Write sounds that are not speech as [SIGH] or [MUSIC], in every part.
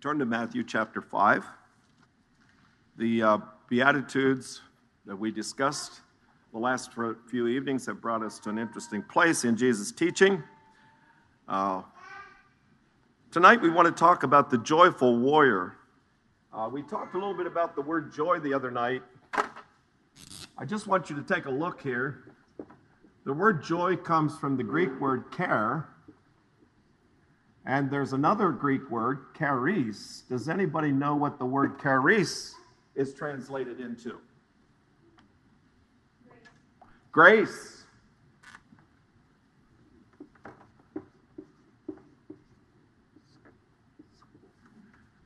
Turn to Matthew chapter 5. The uh, Beatitudes that we discussed the last few evenings have brought us to an interesting place in Jesus' teaching. Uh, tonight we want to talk about the joyful warrior. Uh, we talked a little bit about the word joy the other night. I just want you to take a look here. The word joy comes from the Greek word chara, and there's another Greek word, charis. Does anybody know what the word charis is translated into? Grace. Grace.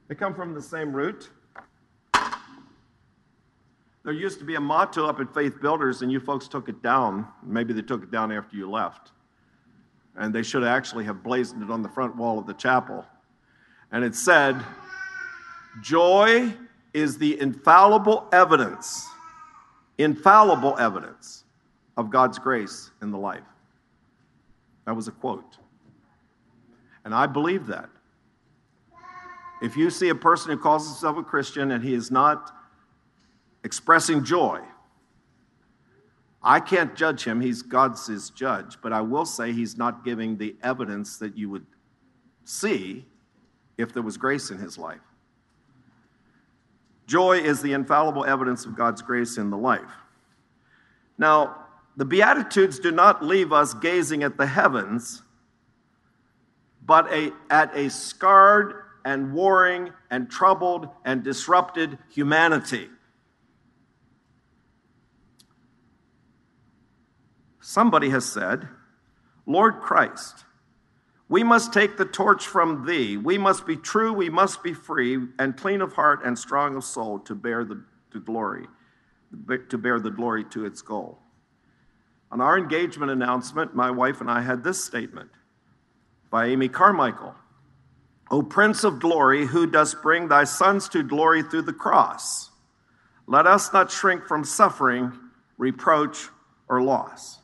They come from the same root. There used to be a motto up at Faith Builders, and you folks took it down. Maybe they took it down after you left and they should actually have blazoned it on the front wall of the chapel. And it said, Joy is the infallible evidence, infallible evidence of God's grace in the life. That was a quote. And I believe that. If you see a person who calls himself a Christian and he is not expressing joy, I can't judge him. He's God's his judge. But I will say he's not giving the evidence that you would see if there was grace in his life. Joy is the infallible evidence of God's grace in the life. Now, the Beatitudes do not leave us gazing at the heavens, but a, at a scarred and warring and troubled and disrupted humanity. Somebody has said, Lord Christ, we must take the torch from thee. We must be true, we must be free, and clean of heart and strong of soul to bear the to glory, to bear the glory to its goal. On our engagement announcement, my wife and I had this statement by Amy Carmichael. O Prince of Glory, who dost bring thy sons to glory through the cross, let us not shrink from suffering, reproach, or loss.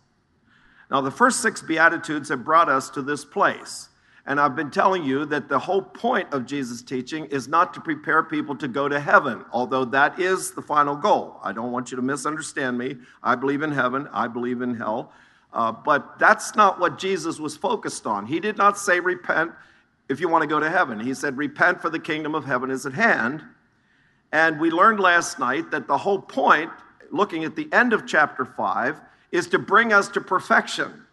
Now, the first six Beatitudes have brought us to this place. And I've been telling you that the whole point of Jesus' teaching is not to prepare people to go to heaven, although that is the final goal. I don't want you to misunderstand me. I believe in heaven, I believe in hell. Uh, but that's not what Jesus was focused on. He did not say, repent if you want to go to heaven. He said, repent for the kingdom of heaven is at hand. And we learned last night that the whole point, looking at the end of chapter 5, is to bring us to perfection.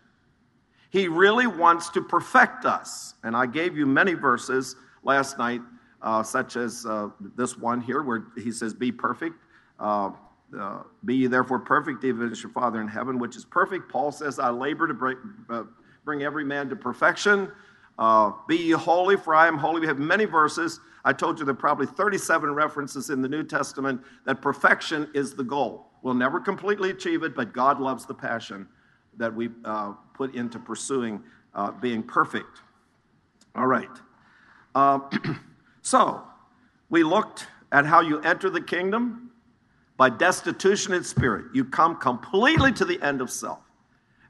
He really wants to perfect us. And I gave you many verses last night, uh, such as uh, this one here, where he says, Be perfect. Uh, uh be ye therefore perfect, even as your Father in heaven, which is perfect. Paul says, I labor to bring, uh, bring every man to perfection. Uh, be ye holy, for I am holy. We have many verses. I told you there are probably 37 references in the New Testament that perfection is the goal. We'll never completely achieve it, but God loves the passion that we uh, put into pursuing uh, being perfect. All right. Uh, [CLEARS THROAT] so, we looked at how you enter the kingdom by destitution in spirit. You come completely to the end of self.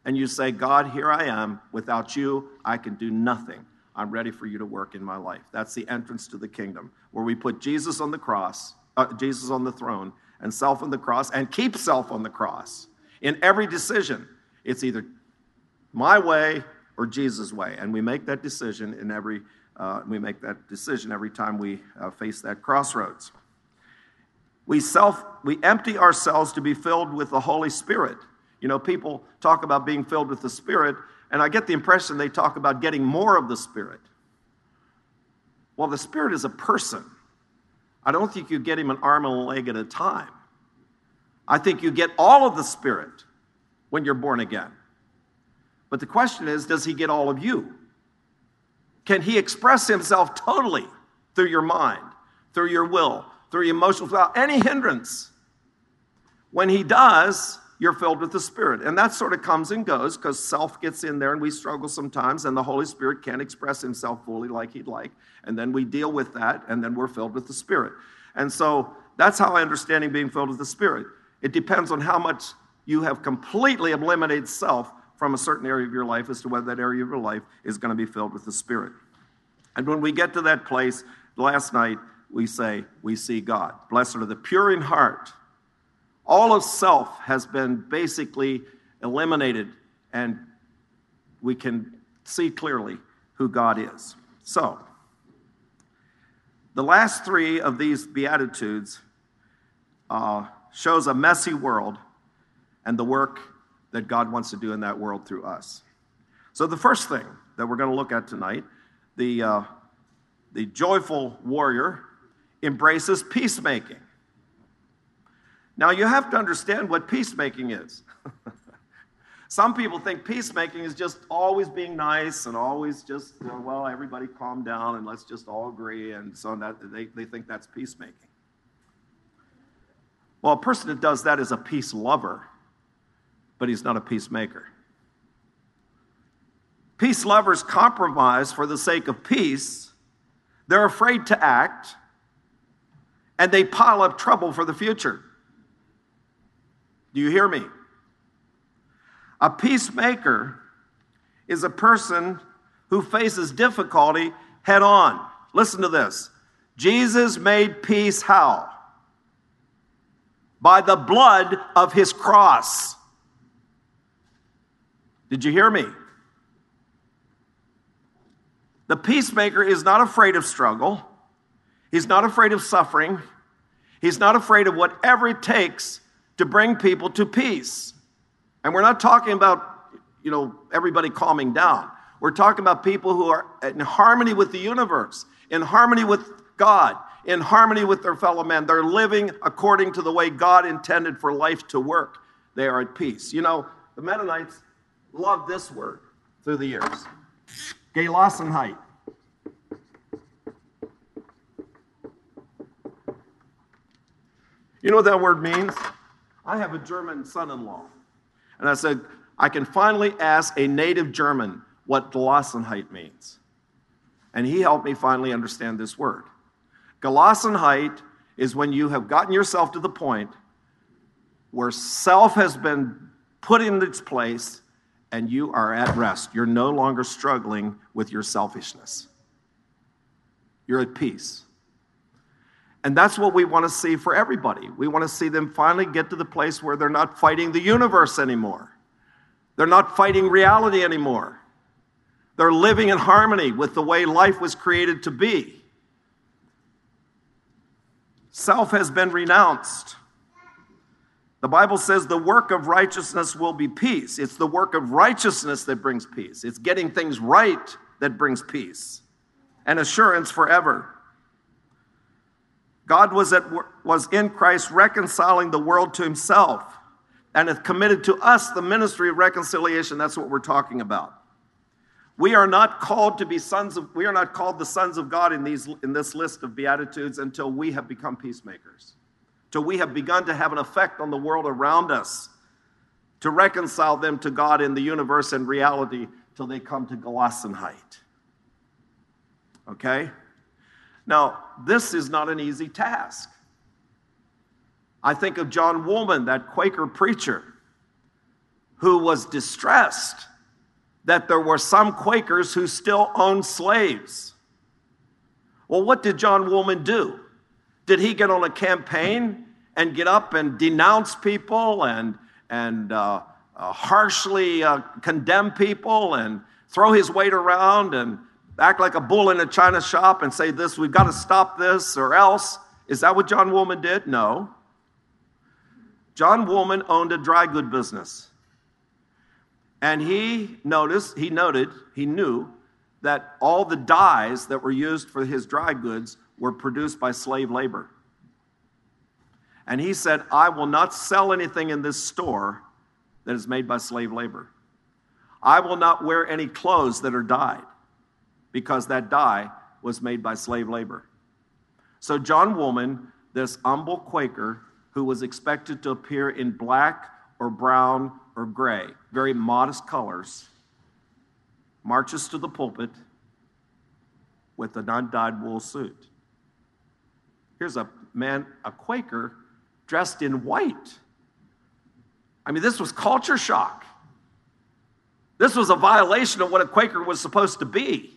And you say, God, here I am. Without you, I can do nothing. I'm ready for you to work in my life. That's the entrance to the kingdom, where we put Jesus on the cross, uh, Jesus on the throne, and self on the cross and keep self on the cross. In every decision, it's either my way or Jesus' way. And we make that decision in every, uh, we make that decision every time we uh, face that crossroads. We self, we empty ourselves to be filled with the Holy Spirit. You know, people talk about being filled with the Spirit, and I get the impression they talk about getting more of the Spirit. Well, the Spirit is a person. I don't think you get him an arm and a leg at a time. I think you get all of the Spirit when you're born again. But the question is does he get all of you? Can he express himself totally through your mind, through your will, through your emotions without any hindrance? When he does, you're filled with the Spirit. And that sort of comes and goes because self gets in there and we struggle sometimes, and the Holy Spirit can't express himself fully like he'd like and then we deal with that, and then we're filled with the Spirit. And so that's how I understand being filled with the Spirit. It depends on how much you have completely eliminated self from a certain area of your life as to whether that area of your life is going to be filled with the Spirit. And when we get to that place, last night we say, we see God. Blessed are the pure in heart. All of self has been basically eliminated, and we can see clearly who God is. So, the last three of these Beatitudes uh, shows a messy world and the work that God wants to do in that world through us. So, the first thing that we're going to look at tonight, the, uh, the joyful warrior embraces peacemaking. Now, you have to understand what peacemaking is. [LAUGHS] Some people think peacemaking is just always being nice and always just, you know, well, everybody calm down and let's just all agree. And so that, they, they think that's peacemaking. Well, a person that does that is a peace lover, but he's not a peacemaker. Peace lovers compromise for the sake of peace. They're afraid to act, and they pile up trouble for the future. Do you hear me? A peacemaker is a person who faces difficulty head on. Listen to this Jesus made peace how? By the blood of his cross. Did you hear me? The peacemaker is not afraid of struggle. He's not afraid of suffering. He's not afraid of whatever it takes to bring people to peace. And we're not talking about, you know, everybody calming down. We're talking about people who are in harmony with the universe, in harmony with God, in harmony with their fellow men. They're living according to the way God intended for life to work. They are at peace. You know, the Mennonites love this word through the years Gelassenheit. You know what that word means? I have a German son in law. And I said, I can finally ask a native German what Gelassenheit means. And he helped me finally understand this word. Gelassenheit is when you have gotten yourself to the point where self has been put in its place and you are at rest. You're no longer struggling with your selfishness. You're at peace. And that's what we want to see for everybody. We want to see them finally get to the place where they're not fighting the universe anymore. They're not fighting reality anymore. They're living in harmony with the way life was created to be. Self has been renounced. The Bible says the work of righteousness will be peace. It's the work of righteousness that brings peace. It's getting things right that brings peace and assurance forever. God was, at, was in Christ reconciling the world to himself and has committed to us the ministry of reconciliation. That's what we're talking about. We are not called to be sons of, we are not called the sons of God in, these, in this list of Beatitudes until we have become peacemakers, till we have begun to have an effect on the world around us, to reconcile them to God in the universe and reality till they come to Gelassenheit. Okay? Now, this is not an easy task. I think of John Woolman, that Quaker preacher, who was distressed that there were some Quakers who still owned slaves. Well, what did John Woolman do? Did he get on a campaign and get up and denounce people and, and uh, uh, harshly uh, condemn people and throw his weight around and act like a bull in a china shop and say this, we've got to stop this or else. Is that what John Woolman did? No. John Woolman owned a dry good business. And he noticed, he noted, he knew that all the dyes that were used for his dry goods were produced by slave labor. And he said, I will not sell anything in this store that is made by slave labor. I will not wear any clothes that are dyed because that dye was made by slave labor. So, John Woolman, this humble Quaker who was expected to appear in black or brown or gray, very modest colors, marches to the pulpit with an undyed wool suit. Here's a man, a Quaker, dressed in white. I mean, this was culture shock. This was a violation of what a Quaker was supposed to be.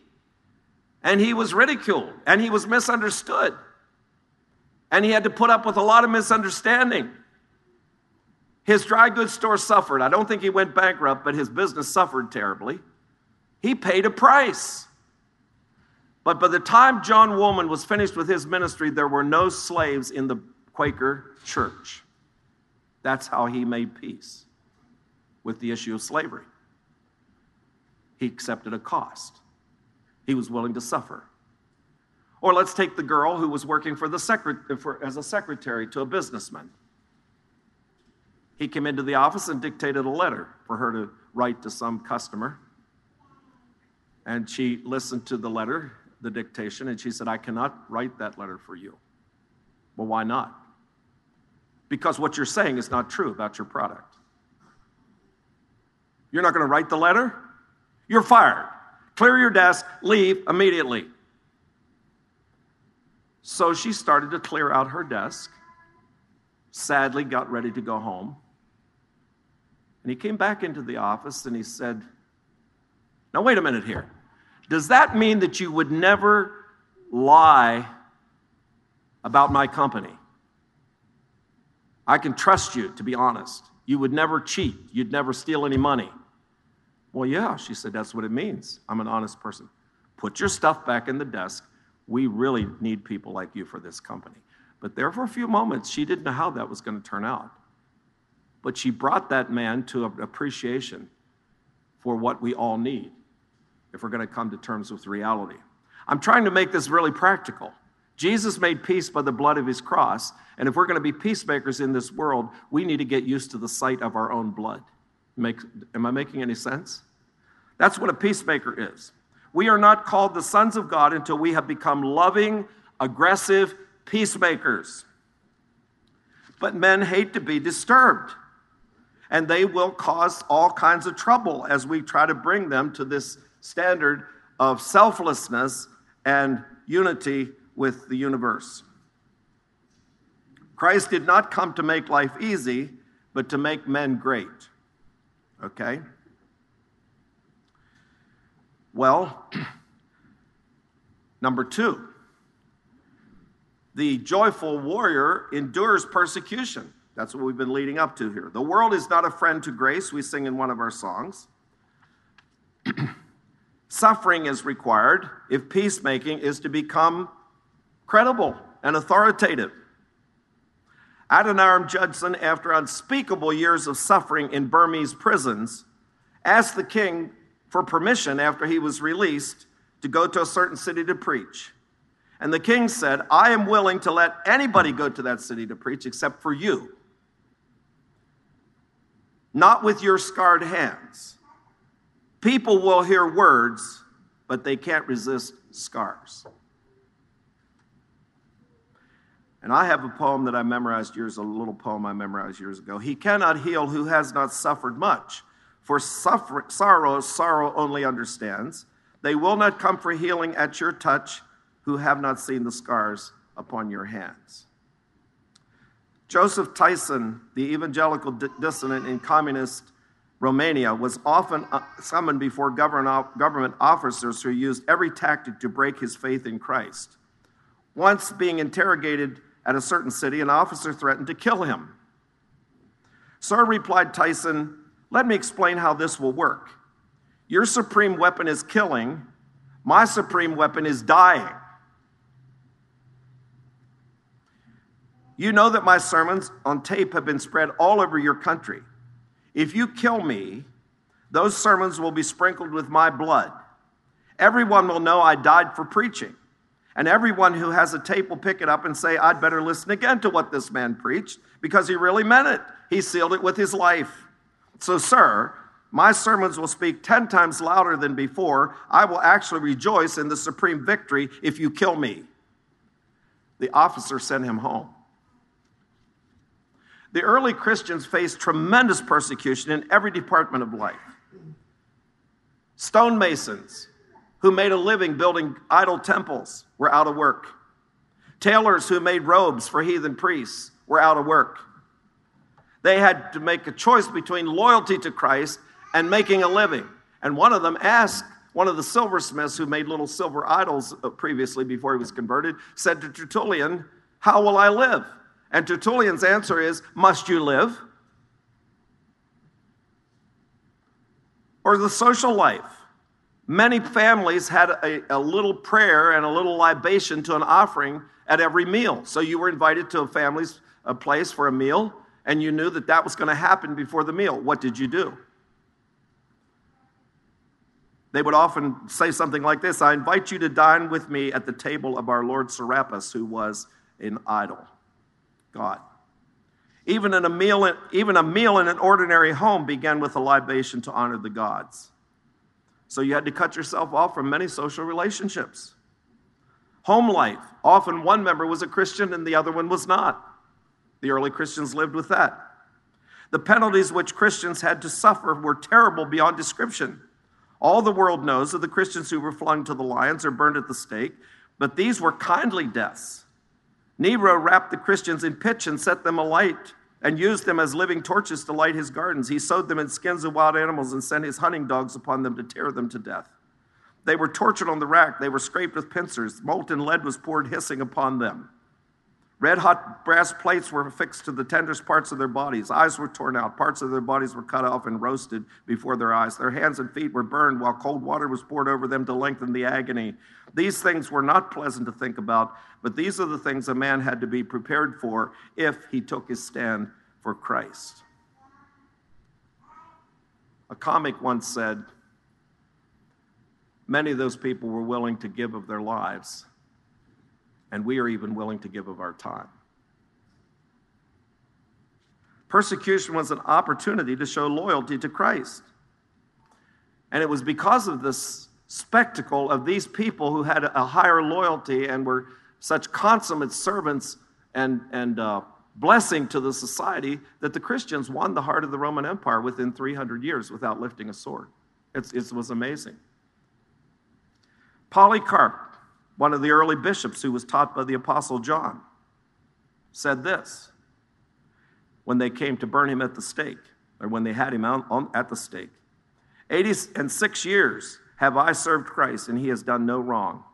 And he was ridiculed and he was misunderstood. And he had to put up with a lot of misunderstanding. His dry goods store suffered. I don't think he went bankrupt, but his business suffered terribly. He paid a price. But by the time John Woolman was finished with his ministry, there were no slaves in the Quaker church. That's how he made peace with the issue of slavery. He accepted a cost, he was willing to suffer. Or let's take the girl who was working for the secret, for, as a secretary to a businessman. He came into the office and dictated a letter for her to write to some customer. And she listened to the letter, the dictation, and she said, I cannot write that letter for you. Well, why not? Because what you're saying is not true about your product. You're not going to write the letter? You're fired. Clear your desk, leave immediately. So she started to clear out her desk, sadly, got ready to go home. And he came back into the office and he said, Now, wait a minute here. Does that mean that you would never lie about my company? I can trust you, to be honest. You would never cheat, you'd never steal any money. Well, yeah, she said, that's what it means. I'm an honest person. Put your stuff back in the desk. We really need people like you for this company. But there, for a few moments, she didn't know how that was going to turn out. But she brought that man to an appreciation for what we all need if we're going to come to terms with reality. I'm trying to make this really practical. Jesus made peace by the blood of his cross, and if we're going to be peacemakers in this world, we need to get used to the sight of our own blood. Make, am I making any sense? That's what a peacemaker is. We are not called the sons of God until we have become loving, aggressive peacemakers. But men hate to be disturbed, and they will cause all kinds of trouble as we try to bring them to this standard of selflessness and unity with the universe. Christ did not come to make life easy, but to make men great. Okay? Well, [CLEARS THROAT] number two, the joyful warrior endures persecution. That's what we've been leading up to here. The world is not a friend to grace, we sing in one of our songs. [CLEARS THROAT] Suffering is required if peacemaking is to become credible and authoritative. Adoniram Judson, after unspeakable years of suffering in Burmese prisons, asked the king for permission after he was released to go to a certain city to preach. And the king said, I am willing to let anybody go to that city to preach except for you. Not with your scarred hands. People will hear words, but they can't resist scars. And I have a poem that I memorized years, a little poem I memorized years ago. He cannot heal who has not suffered much, for suffer, sorrow, sorrow only understands. They will not come for healing at your touch who have not seen the scars upon your hands. Joseph Tson, the evangelical dissident in communist Romania was often uh, summoned before government officers who used every tactic to break his faith in Christ. Once being interrogated at a certain city, an officer threatened to kill him. Sir, replied Tson, let me explain how this will work. Your supreme weapon is killing, my supreme weapon is dying. You know that my sermons on tape have been spread all over your country. If you kill me, those sermons will be sprinkled with my blood. Everyone will know I died for preaching. And everyone who has a tape will pick it up and say, I'd better listen again to what this man preached because he really meant it. He sealed it with his life. So, sir, my sermons will speak 10 times louder than before. I will actually rejoice in the supreme victory if you kill me. The officer sent him home. The early Christians faced tremendous persecution in every department of life. Stonemasons, who made a living building idol temples, were out of work. Tailors who made robes for heathen priests were out of work. They had to make a choice between loyalty to Christ and making a living. And one of them asked, one of the silversmiths who made little silver idols previously before he was converted, said to Tertullian, How will I live? And Tertullian's answer is, Must you live? Or the social life. Many families had a, a, little prayer and a little libation to an offering at every meal. So you were invited to a family's a place for a meal, and you knew that that was going to happen before the meal. What did you do? They would often say something like this I invite you to dine with me at the table of our Lord Serapis, who was an idol, God. Even, in a meal, even a meal in an ordinary home began with a libation to honor the gods. So you had to cut yourself off from many social relationships. Home life. Often one member was a Christian and the other one was not. The early Christians lived with that. The penalties which Christians had to suffer were terrible beyond description. All the world knows of the Christians who were flung to the lions or burned at the stake, but these were kindly deaths. Nero wrapped the Christians in pitch and set them alight and used them as living torches to light his gardens. He sewed them in skins of wild animals and sent his hunting dogs upon them to tear them to death. They were tortured on the rack. They were scraped with pincers. Molten lead was poured hissing upon them. Red hot brass plates were affixed to the tenderest parts of their bodies. Eyes were torn out. Parts of their bodies were cut off and roasted before their eyes. Their hands and feet were burned while cold water was poured over them to lengthen the agony. These things were not pleasant to think about, but these are the things a man had to be prepared for if he took his stand for Christ. A comic once said, Many of those people were willing to give of their lives and we are even willing to give of our time. Persecution was an opportunity to show loyalty to Christ. And it was because of this spectacle of these people who had a higher loyalty and were such consummate servants and, and uh, blessing to the society that the Christians won the heart of the Roman Empire within 300 years without lifting a sword. It's, it was amazing. Polycarp one of the early bishops who was taught by the Apostle John, said this when they came to burn him at the stake, or when they had him on, on, at the stake 80 and six years have I served Christ, and he has done no wrong.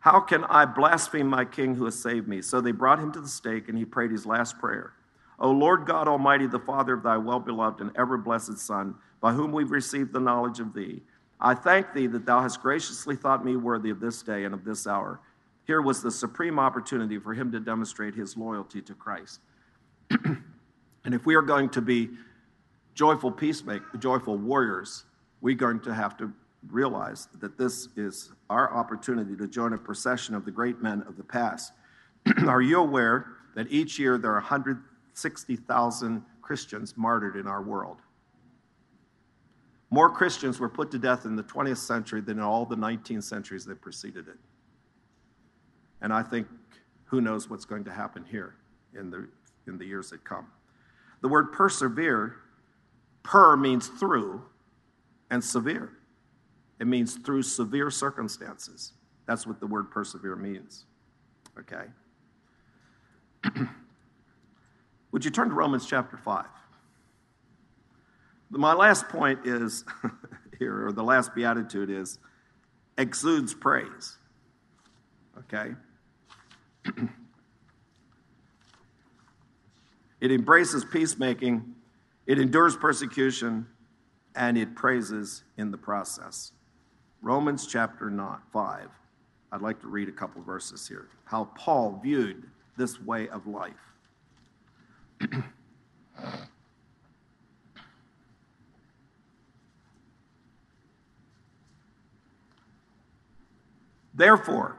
How can I blaspheme my king who has saved me? So they brought him to the stake, and he prayed his last prayer. O Lord God Almighty, the Father of thy well beloved and ever blessed Son, by whom we've received the knowledge of thee I thank thee that thou hast graciously thought me worthy of this day and of this hour. Here was the supreme opportunity for him to demonstrate his loyalty to Christ. [CLEARS THROAT] and if we are going to be joyful peacemakers, joyful warriors, we're going to have to realize that this is our opportunity to join a procession of the great men of the past. [CLEARS THROAT] are you aware that each year there are 160,000 Christians martyred in our world? More Christians were put to death in the 20th century than in all the 19 centuries that preceded it. And I think who knows what's going to happen here in the, in the years that come. The word persevere, per means through, and severe. It means through severe circumstances. That's what the word persevere means. Okay? [CLEARS THROAT] Would you turn to Romans chapter 5? My last point is [LAUGHS] here, or the last beatitude is exudes praise. Okay? [CLEARS THROAT] it embraces peacemaking, it endures persecution, and it praises in the process. Romans chapter 9, 5. I'd like to read a couple verses here. How Paul viewed this way of life. [CLEARS THROAT] Therefore,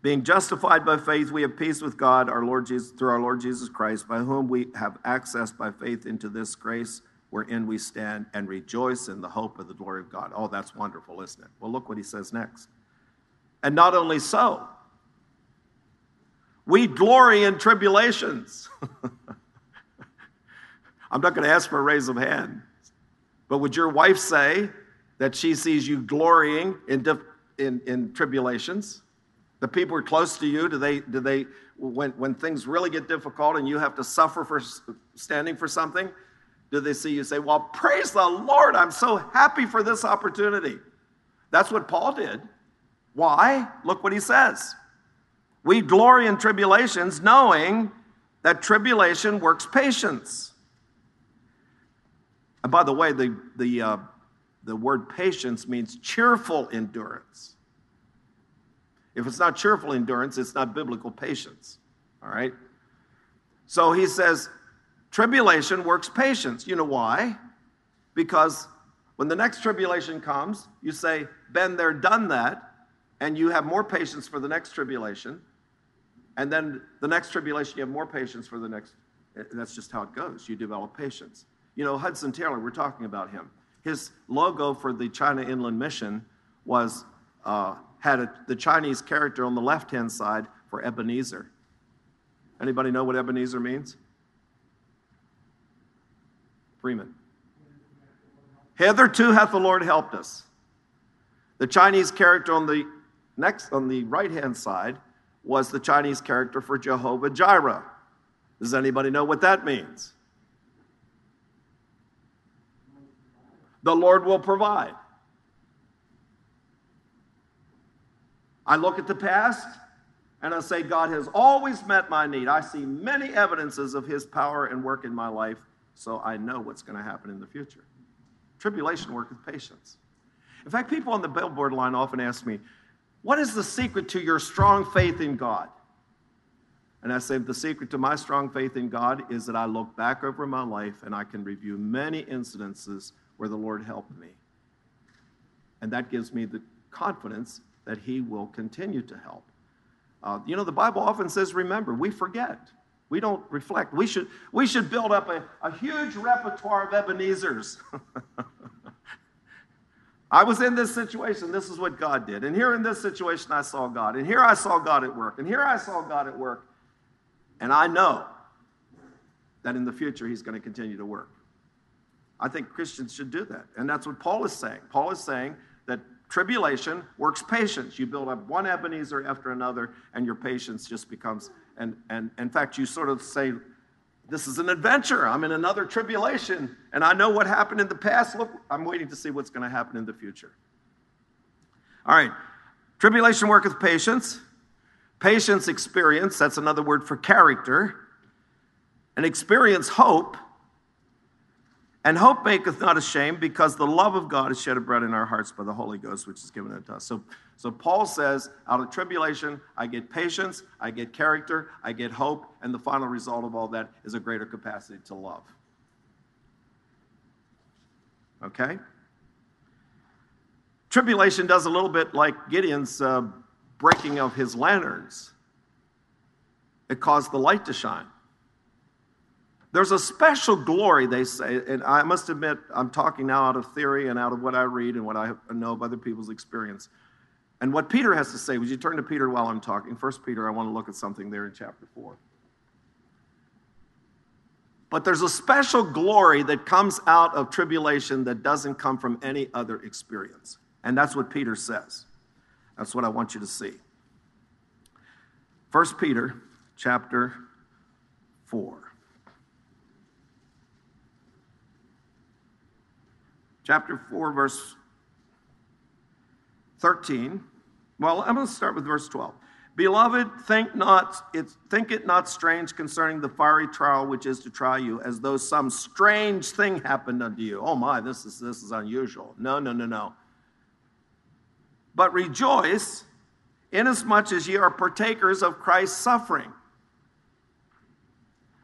being justified by faith, we have peace with God, our Lord Jesus, through our Lord Jesus Christ, by whom we have access by faith into this grace wherein we stand and rejoice in the hope of the glory of God. Oh, that's wonderful, isn't it? Well, look what he says next. And not only so, we glory in tribulations. [LAUGHS] I'm not going to ask for a raise of hand, but would your wife say that she sees you glorying in in, in tribulations? The people who are close to you, do they, do they when, when things really get difficult and you have to suffer for standing for something, do they see you say, Well, praise the Lord, I'm so happy for this opportunity? That's what Paul did. Why? Look what he says. We glory in tribulations, knowing that tribulation works patience. And by the way, the, the, uh, the word patience means cheerful endurance. If it's not cheerful endurance, it's not biblical patience. All right? So he says, tribulation works patience. You know why? Because when the next tribulation comes, you say, been there, done that, and you have more patience for the next tribulation. And then the next tribulation, you have more patience for the next. That's just how it goes. You develop patience. You know, Hudson Taylor, we're talking about him. His logo for the China Inland Mission was uh, had a, the Chinese character on the left-hand side for Ebenezer. Anybody know what Ebenezer means? Freeman. Hitherto hath the Lord helped us. The Chinese character on the next on the right-hand side was the Chinese character for Jehovah Jireh. Does anybody know what that means? The Lord will provide. I look at the past and I say, God has always met my need. I see many evidences of his power and work in my life, so I know what's going to happen in the future. Tribulation worketh patience. In fact, people on the billboard line often ask me, What is the secret to your strong faith in God? And I say, The secret to my strong faith in God is that I look back over my life and I can review many incidences where the Lord helped me. And that gives me the confidence that He will continue to help. Uh, you know, the Bible often says, remember, we forget. We don't reflect. We should, we should build up a, a huge repertoire of Ebenezer's. [LAUGHS] I was in this situation. This is what God did. And here in this situation, I saw God. And here I saw God at work. And here I saw God at work. And I know that in the future, He's going to continue to work. I think Christians should do that. And that's what Paul is saying. Paul is saying that tribulation works patience. You build up one Ebenezer after another, and your patience just becomes, and, and in fact, you sort of say, This is an adventure. I'm in another tribulation, and I know what happened in the past. Look, I'm waiting to see what's going to happen in the future. All right. Tribulation worketh patience. Patience, experience. That's another word for character. And experience, hope. And hope maketh not ashamed, because the love of God is shed abroad in our hearts by the Holy Ghost, which is given unto us. So, so Paul says, out of tribulation, I get patience, I get character, I get hope, and the final result of all that is a greater capacity to love. Okay? Tribulation does a little bit like Gideon's uh, breaking of his lanterns. It caused the light to shine. There's a special glory, they say, and I must admit, I'm talking now out of theory and out of what I read and what I know of other people's experience. And what Peter has to say, would you turn to Peter while I'm talking? First Peter, I want to look at something there in chapter 4. But there's a special glory that comes out of tribulation that doesn't come from any other experience. And that's what Peter says. That's what I want you to see. First Peter chapter 4. Chapter 4, verse 13. Well, I'm going to start with verse 12. Beloved, think not it, think it not strange concerning the fiery trial which is to try you, as though some strange thing happened unto you. Oh my, this is this is unusual. No, no, no, no. But rejoice, inasmuch as ye are partakers of Christ's suffering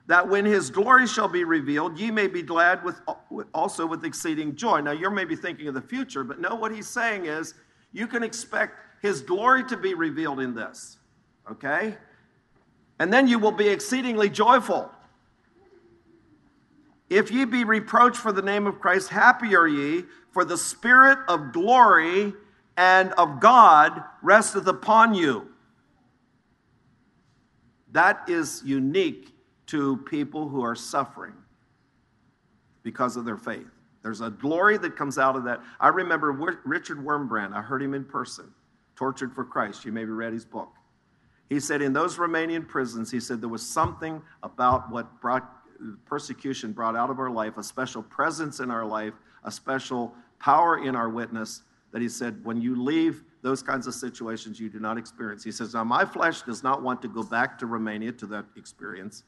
that when his glory shall be revealed, ye may be glad with also with exceeding joy. Now you're maybe thinking of the future, but no, what he's saying is you can expect his glory to be revealed in this. Okay? And then you will be exceedingly joyful. If ye be reproached for the name of Christ, happy are ye, for the spirit of glory and of God resteth upon you. That is unique to people who are suffering because of their faith. There's a glory that comes out of that. I remember Richard Wurmbrand, I heard him in person, tortured for Christ. You maybe read his book. He said, in those Romanian prisons, he said there was something about what brought persecution brought out of our life, a special presence in our life, a special power in our witness that he said, when you leave those kinds of situations, you do not experience. He says, Now, my flesh does not want to go back to Romania to that experience,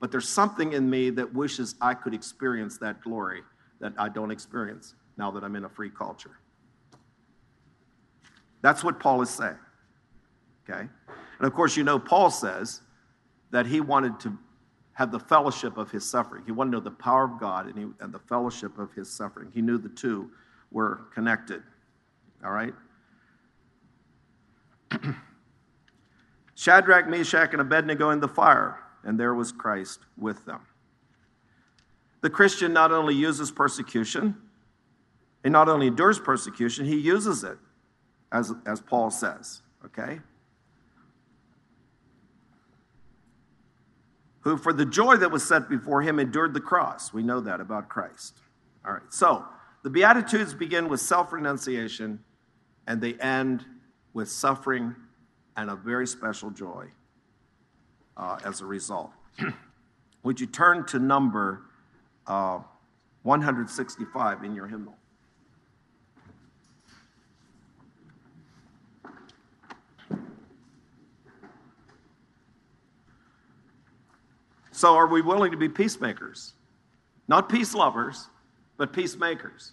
but there's something in me that wishes I could experience that glory that I don't experience now that I'm in a free culture. That's what Paul is saying. Okay? And of course, you know, Paul says that he wanted to have the fellowship of his suffering. He wanted to know the power of God and, he, and the fellowship of his suffering. He knew the two were connected. All right? [CLEARS THROAT] Shadrach, Meshach, and Abednego in the fire, and there was Christ with them. The Christian not only uses persecution, he not only endures persecution, he uses it, as, as Paul says, okay? Who, for the joy that was set before him, endured the cross. We know that about Christ. All right, so the Beatitudes begin with self renunciation and they end with suffering and a very special joy uh, as a result. [CLEARS THROAT] Would you turn to number uh, 165 in your hymnal? So, are we willing to be peacemakers? Not peace lovers, but peacemakers.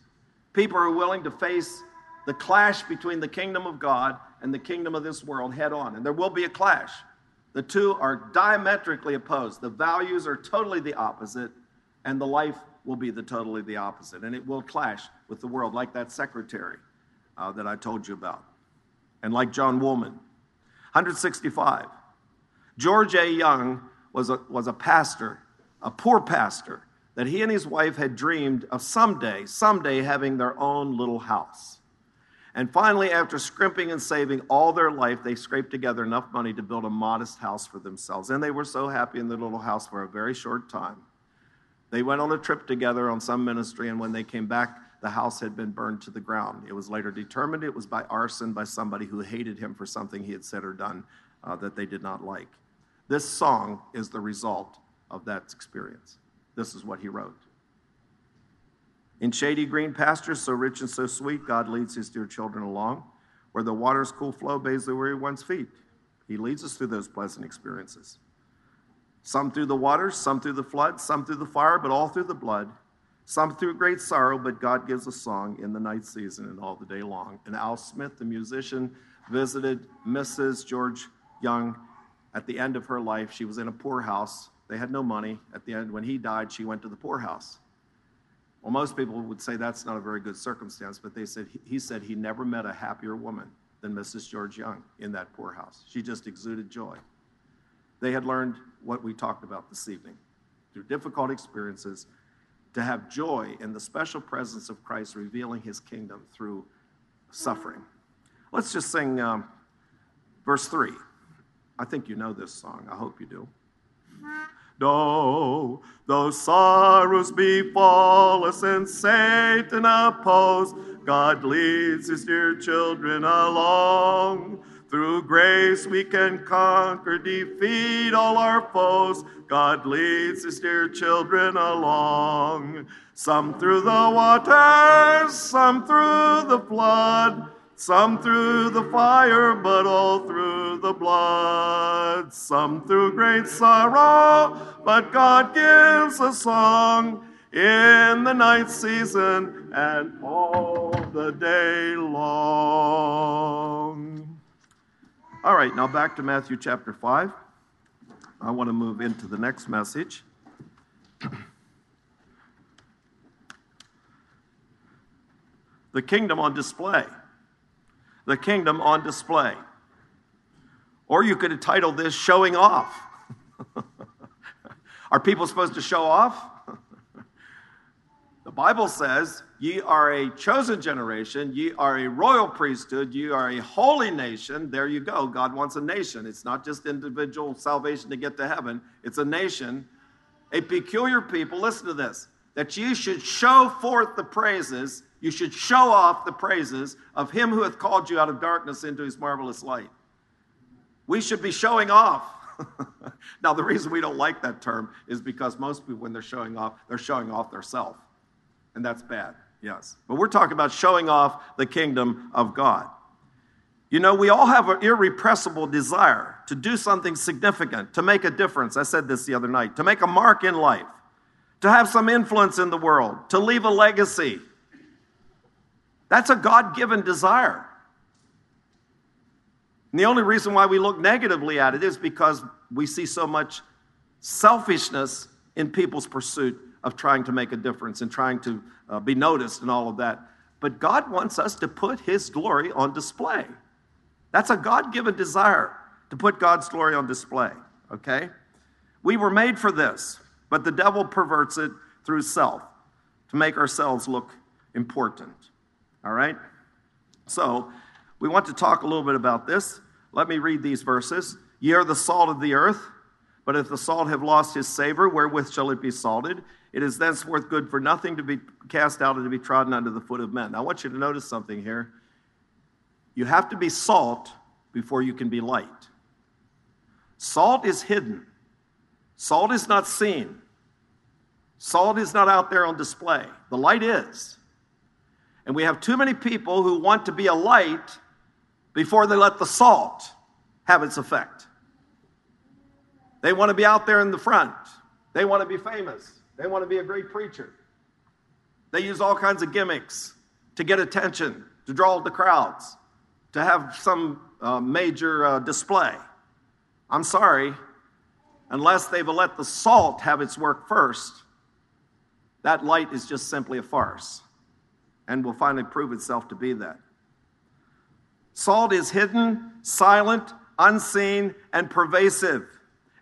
People are willing to face the clash between the kingdom of God and the kingdom of this world head on. And there will be a clash. The two are diametrically opposed. The values are totally the opposite, and the life will be the totally the opposite. And it will clash with the world, like that secretary uh, that I told you about, and like John Woolman. 165. George A. Young was a, was a pastor, a poor pastor, that he and his wife had dreamed of someday, someday having their own little house. And finally, after scrimping and saving all their life, they scraped together enough money to build a modest house for themselves. And they were so happy in their little house for a very short time. They went on a trip together on some ministry, and when they came back, the house had been burned to the ground. It was later determined it was by arson by somebody who hated him for something he had said or done uh, that they did not like. This song is the result of that experience. This is what he wrote. In shady green pastures, so rich and so sweet, God leads his dear children along. Where the water's cool flow bathes the weary one's feet. He leads us through those pleasant experiences. Some through the waters, some through the flood, some through the fire, but all through the blood. Some through great sorrow, but God gives a song in the night season and all the day long. And Al Smith, the musician, visited Mrs. George Young at the end of her life. She was in a poorhouse. They had no money. At the end, when he died, she went to the poorhouse. Well, most people would say that's not a very good circumstance, but they said he said he never met a happier woman than Mrs. George Young in that poorhouse. She just exuded joy. They had learned what we talked about this evening through difficult experiences to have joy in the special presence of Christ revealing his kingdom through suffering. Let's just sing um, verse 3. I think you know this song. I hope you do. No, though sorrows befall us and Satan oppose, God leads his dear children along. Through grace we can conquer, defeat all our foes. God leads his dear children along. Some through the waters, some through the flood. Some through the fire, but all through the blood. Some through great sorrow, but God gives a song in the night season and all the day long. All right, now back to Matthew chapter 5. I want to move into the next message. [CLEARS THROAT] the kingdom on display the kingdom on display. Or you could title this Showing Off. [LAUGHS] are people supposed to show off? the Bible says, Ye are a chosen generation, ye are a royal priesthood, ye are a holy nation. There you go. God wants a nation. It's not just individual salvation to get to heaven, it's a nation, a peculiar people. Listen to this that ye should show forth the praises you should show off the praises of him who hath called you out of darkness into his marvelous light. We should be showing off. [LAUGHS] now, the reason we don't like that term is because most people, when they're showing off, they're showing off their self. And that's bad. Yes. But we're talking about showing off the kingdom of God. You know, we all have an irrepressible desire to do something significant, to make a difference. I said this the other night, to make a mark in life, to have some influence in the world, to leave a legacy. That's a God given desire. And the only reason why we look negatively at it is because we see so much selfishness in people's pursuit of trying to make a difference and trying to uh, be noticed and all of that. But God wants us to put His glory on display. That's a God given desire to put God's glory on display, okay? We were made for this, but the devil perverts it through self to make ourselves look important, all right? So, we want to talk a little bit about this. Let me read these verses. Ye are the salt of the earth, but if the salt have lost his savor, wherewith shall it be salted? It is thenceforth good for nothing to be cast out and to be trodden under the foot of men. Now, I want you to notice something here. You have to be salt before you can be light. Salt is hidden, salt is not seen, salt is not out there on display. The light is. And we have too many people who want to be a light before they let the salt have its effect. They want to be out there in the front. They want to be famous. They want to be a great preacher. They use all kinds of gimmicks to get attention, to draw the crowds to have some uh, major uh, display. I'm sorry, unless they've let the salt have its work first, that light is just simply a farce and will finally prove itself to be that. Salt is hidden, silent, unseen, and pervasive,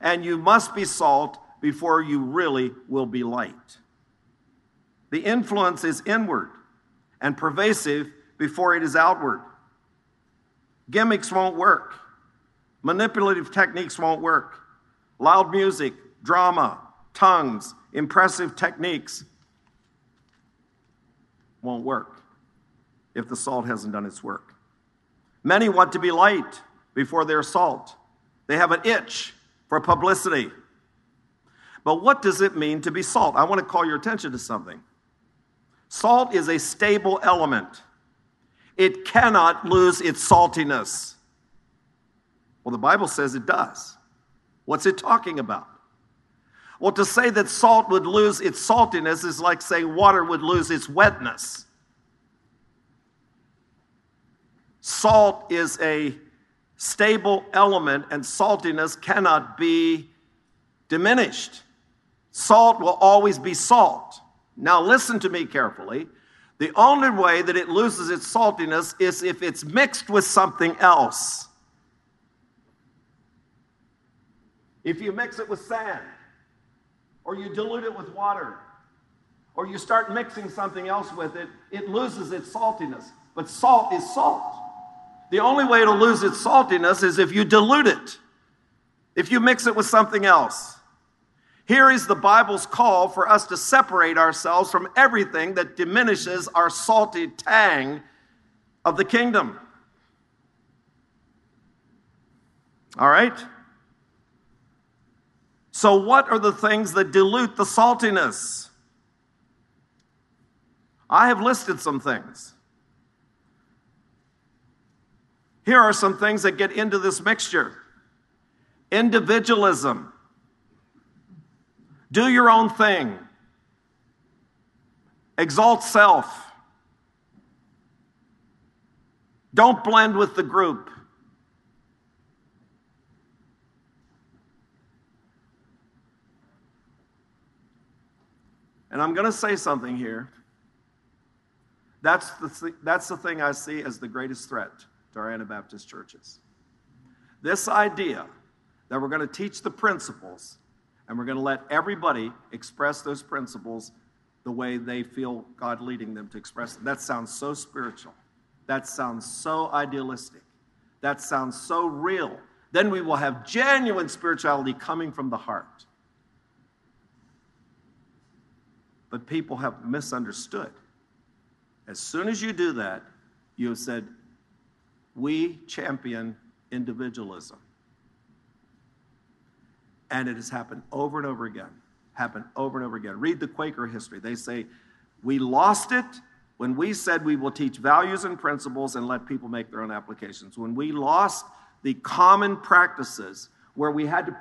and you must be salt before you really will be light. The influence is inward and pervasive before it is outward. Gimmicks won't work. Manipulative techniques won't work. Loud music, drama, tongues, impressive techniques won't work if the salt hasn't done its work. Many want to be light before they're salt. They have an itch for publicity. But what does it mean to be salt? I want to call your attention to something. Salt is a stable element it cannot lose its saltiness. Well, the Bible says it does. What's it talking about? Well, to say that salt would lose its saltiness is like saying water would lose its wetness. Salt is a stable element, and saltiness cannot be diminished. Salt will always be salt. Now, listen to me carefully. The only way that it loses its saltiness is if it's mixed with something else. If you mix it with sand, or you dilute it with water, or you start mixing something else with it, it loses its saltiness. But salt is salt. The only way to lose its saltiness is if you dilute it, if you mix it with something else. Here is the Bible's call for us to separate ourselves from everything that diminishes our salty tang of the kingdom. All right? So, what are the things that dilute the saltiness? I have listed some things. Here are some things that get into this mixture individualism. Do your own thing. Exalt self. Don't blend with the group. And I'm going to say something here. That's the, th- that's the thing I see as the greatest threat to our Anabaptist churches. This idea that we're going to teach the principles and we're going to let everybody express those principles the way they feel God leading them to express them. That sounds so spiritual. That sounds so idealistic. That sounds so real. Then we will have genuine spirituality coming from the heart. But people have misunderstood. As soon as you do that, you have said, We champion individualism. And it has happened over and over again. Happened over and over again. Read the Quaker history. They say, we lost it when we said we will teach values and principles and let people make their own applications, when we lost the common practices where we had to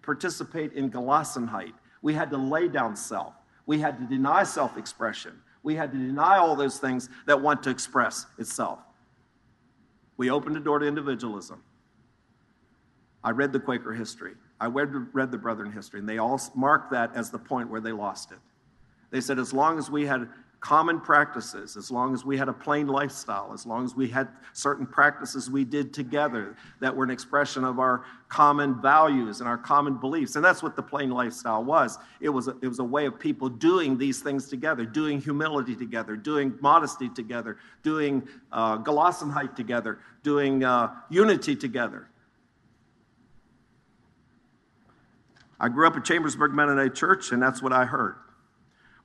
participate in Gelassenheit, we had to lay down self, we had to deny self expression, we had to deny all those things that want to express itself. We opened the door to individualism. I read the Quaker history. I read, read the Brethren history, and they all marked that as the point where they lost it. They said, as long as we had common practices, as long as we had a plain lifestyle, as long as we had certain practices we did together that were an expression of our common values and our common beliefs. And that's what the plain lifestyle was. It was a, it was a way of people doing these things together, doing humility together, doing modesty together, doing uh, together, doing uh, unity together. I grew up at Chambersburg Mennonite Church, and that's what I heard.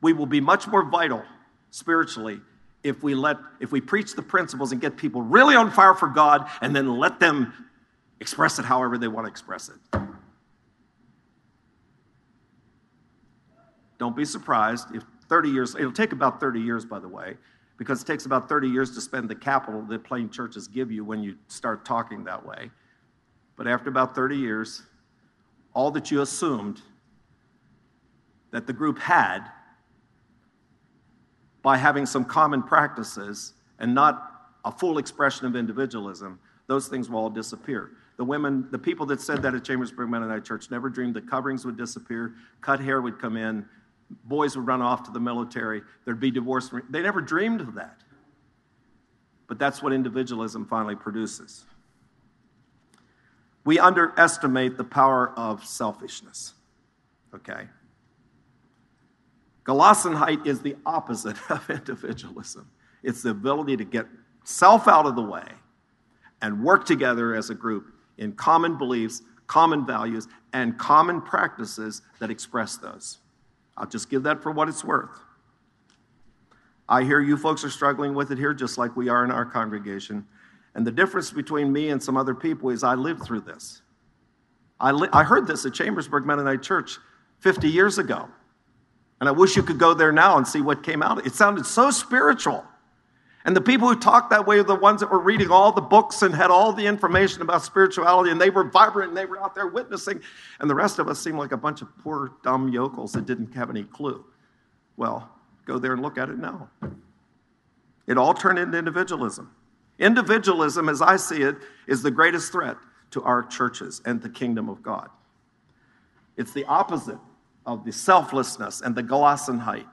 We will be much more vital spiritually if we let if we preach the principles and get people really on fire for God and then let them express it however they want to express it. Don't be surprised if 30 years it'll take about 30 years by the way because it takes about 30 years to spend the capital that plain churches give you when you start talking that way. But after about 30 years, all that you assumed that the group had by having some common practices and not a full expression of individualism, those things will all disappear. The women, the people that said that at Chambersburg Mennonite Church never dreamed that coverings would disappear, cut hair would come in, boys would run off to the military, there'd be divorce. They never dreamed of that. But that's what individualism finally produces. We underestimate the power of selfishness. Okay? Gelassenheit is the opposite [LAUGHS] of individualism. It's the ability to get self out of the way and work together as a group in common beliefs, common values, and common practices that express those. I'll just give that for what it's worth. I hear you folks are struggling with it here, just like we are in our congregation. And the difference between me and some other people is I lived through this. I, li- I heard this at Chambersburg Mennonite Church 50 years ago. And I wish you could go there now and see what came out. It sounded so spiritual. And the people who talked that way are the ones that were reading all the books and had all the information about spirituality, and they were vibrant and they were out there witnessing. And the rest of us seemed like a bunch of poor, dumb yokels that didn't have any clue. Well, go there and look at it now. It all turned into individualism. Individualism, as I see it, is the greatest threat to our churches and the kingdom of God. It's the opposite of the selflessness and the Gelassenheit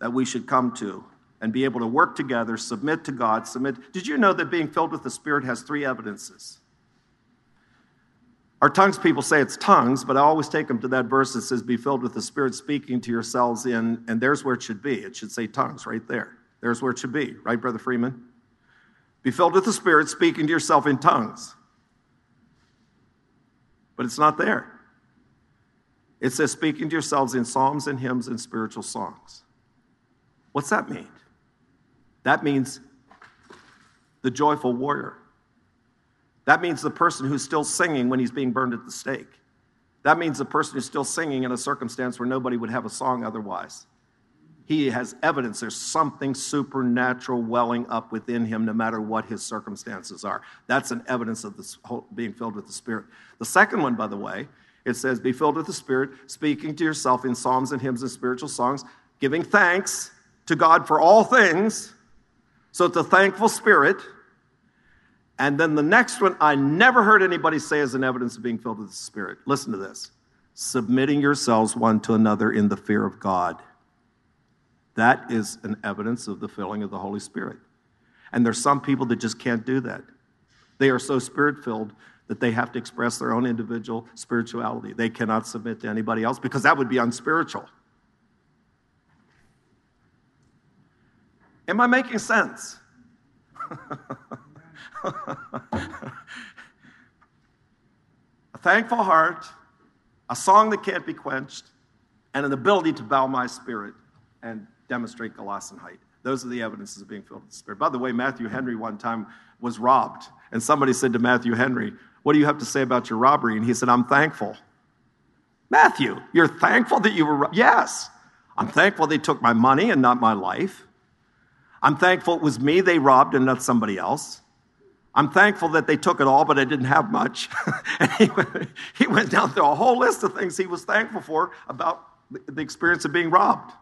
that we should come to and be able to work together, submit to God, submit. Did you know that being filled with the Spirit has three evidences? Our tongues people say it's tongues, but I always take them to that verse that says, Be filled with the Spirit, speaking to yourselves in, and there's where it should be. It should say tongues right there. There's where it should be, right, Brother Freeman? Be filled with the Spirit, speaking to yourself in tongues. But it's not there. It says, speaking to yourselves in psalms and hymns and spiritual songs. What's that mean? That means the joyful warrior. That means the person who's still singing when he's being burned at the stake. That means the person who's still singing in a circumstance where nobody would have a song otherwise. He has evidence there's something supernatural welling up within him no matter what his circumstances are. That's an evidence of this whole, being filled with the Spirit. The second one, by the way, it says, Be filled with the Spirit, speaking to yourself in psalms and hymns and spiritual songs, giving thanks to God for all things. So it's a thankful spirit. And then the next one, I never heard anybody say as an evidence of being filled with the Spirit. Listen to this submitting yourselves one to another in the fear of God. That is an evidence of the filling of the Holy Spirit. And there's some people that just can't do that. They are so spirit filled that they have to express their own individual spirituality. They cannot submit to anybody else because that would be unspiritual. Am I making sense? [LAUGHS] a thankful heart, a song that can't be quenched, and an ability to bow my spirit and demonstrate Gelassenheit. Those are the evidences of being filled with the Spirit. By the way, Matthew Henry one time was robbed, and somebody said to Matthew Henry, what do you have to say about your robbery? And he said, I'm thankful. Matthew, you're thankful that you were, robbed? yes. I'm thankful they took my money and not my life. I'm thankful it was me they robbed and not somebody else. I'm thankful that they took it all, but I didn't have much. [LAUGHS] and he, he went down through a whole list of things he was thankful for about the experience of being robbed.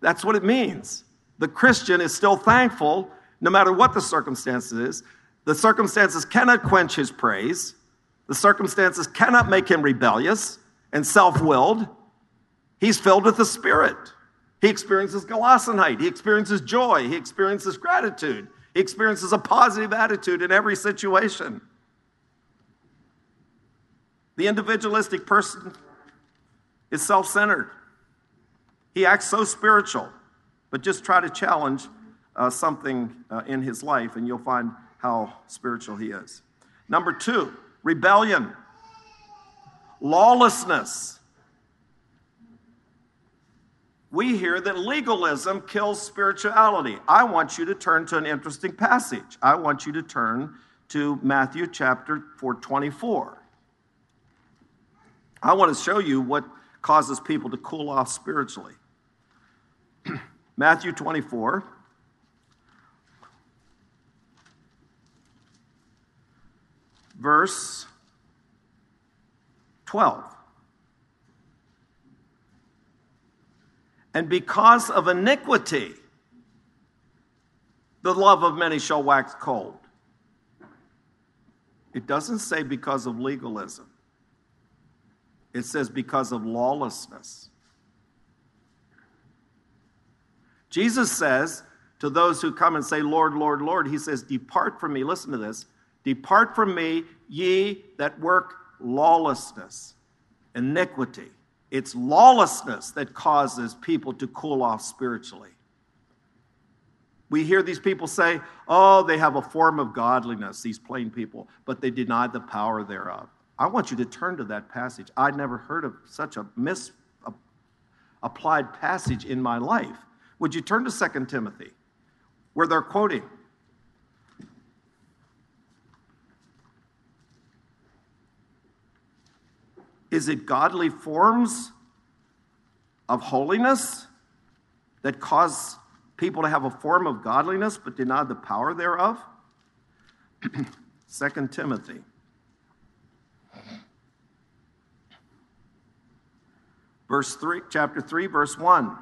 That's what it means. The Christian is still thankful no matter what the circumstances is. The circumstances cannot quench his praise. The circumstances cannot make him rebellious and self willed. He's filled with the Spirit. He experiences Gelassenheit. He experiences joy. He experiences gratitude. He experiences a positive attitude in every situation. The individualistic person is self centered. He acts so spiritual, but just try to challenge uh, something uh, in his life, and you'll find how spiritual he is. Number two, rebellion, lawlessness. We hear that legalism kills spirituality. I want you to turn to an interesting passage. I want you to turn to Matthew chapter 424. I want to show you what causes people to cool off spiritually. [CLEARS THROAT] Matthew 24. Verse 12. And because of iniquity, the love of many shall wax cold. It doesn't say because of legalism. It says because of lawlessness. Jesus says to those who come and say, Lord, Lord, Lord, he says, Depart from me. Listen to this. Depart from me, ye that work lawlessness, iniquity. It's lawlessness that causes people to cool off spiritually. We hear these people say, oh, they have a form of godliness, these plain people, but they deny the power thereof. I want you to turn to that passage. I'd never heard of such a misapplied passage in my life. Would you turn to 2 Timothy, where they're quoting? Is it godly forms of holiness that cause people to have a form of godliness but deny the power thereof? [CLEARS THROAT] 2 Timothy. Verse 3, chapter 3, verse 1.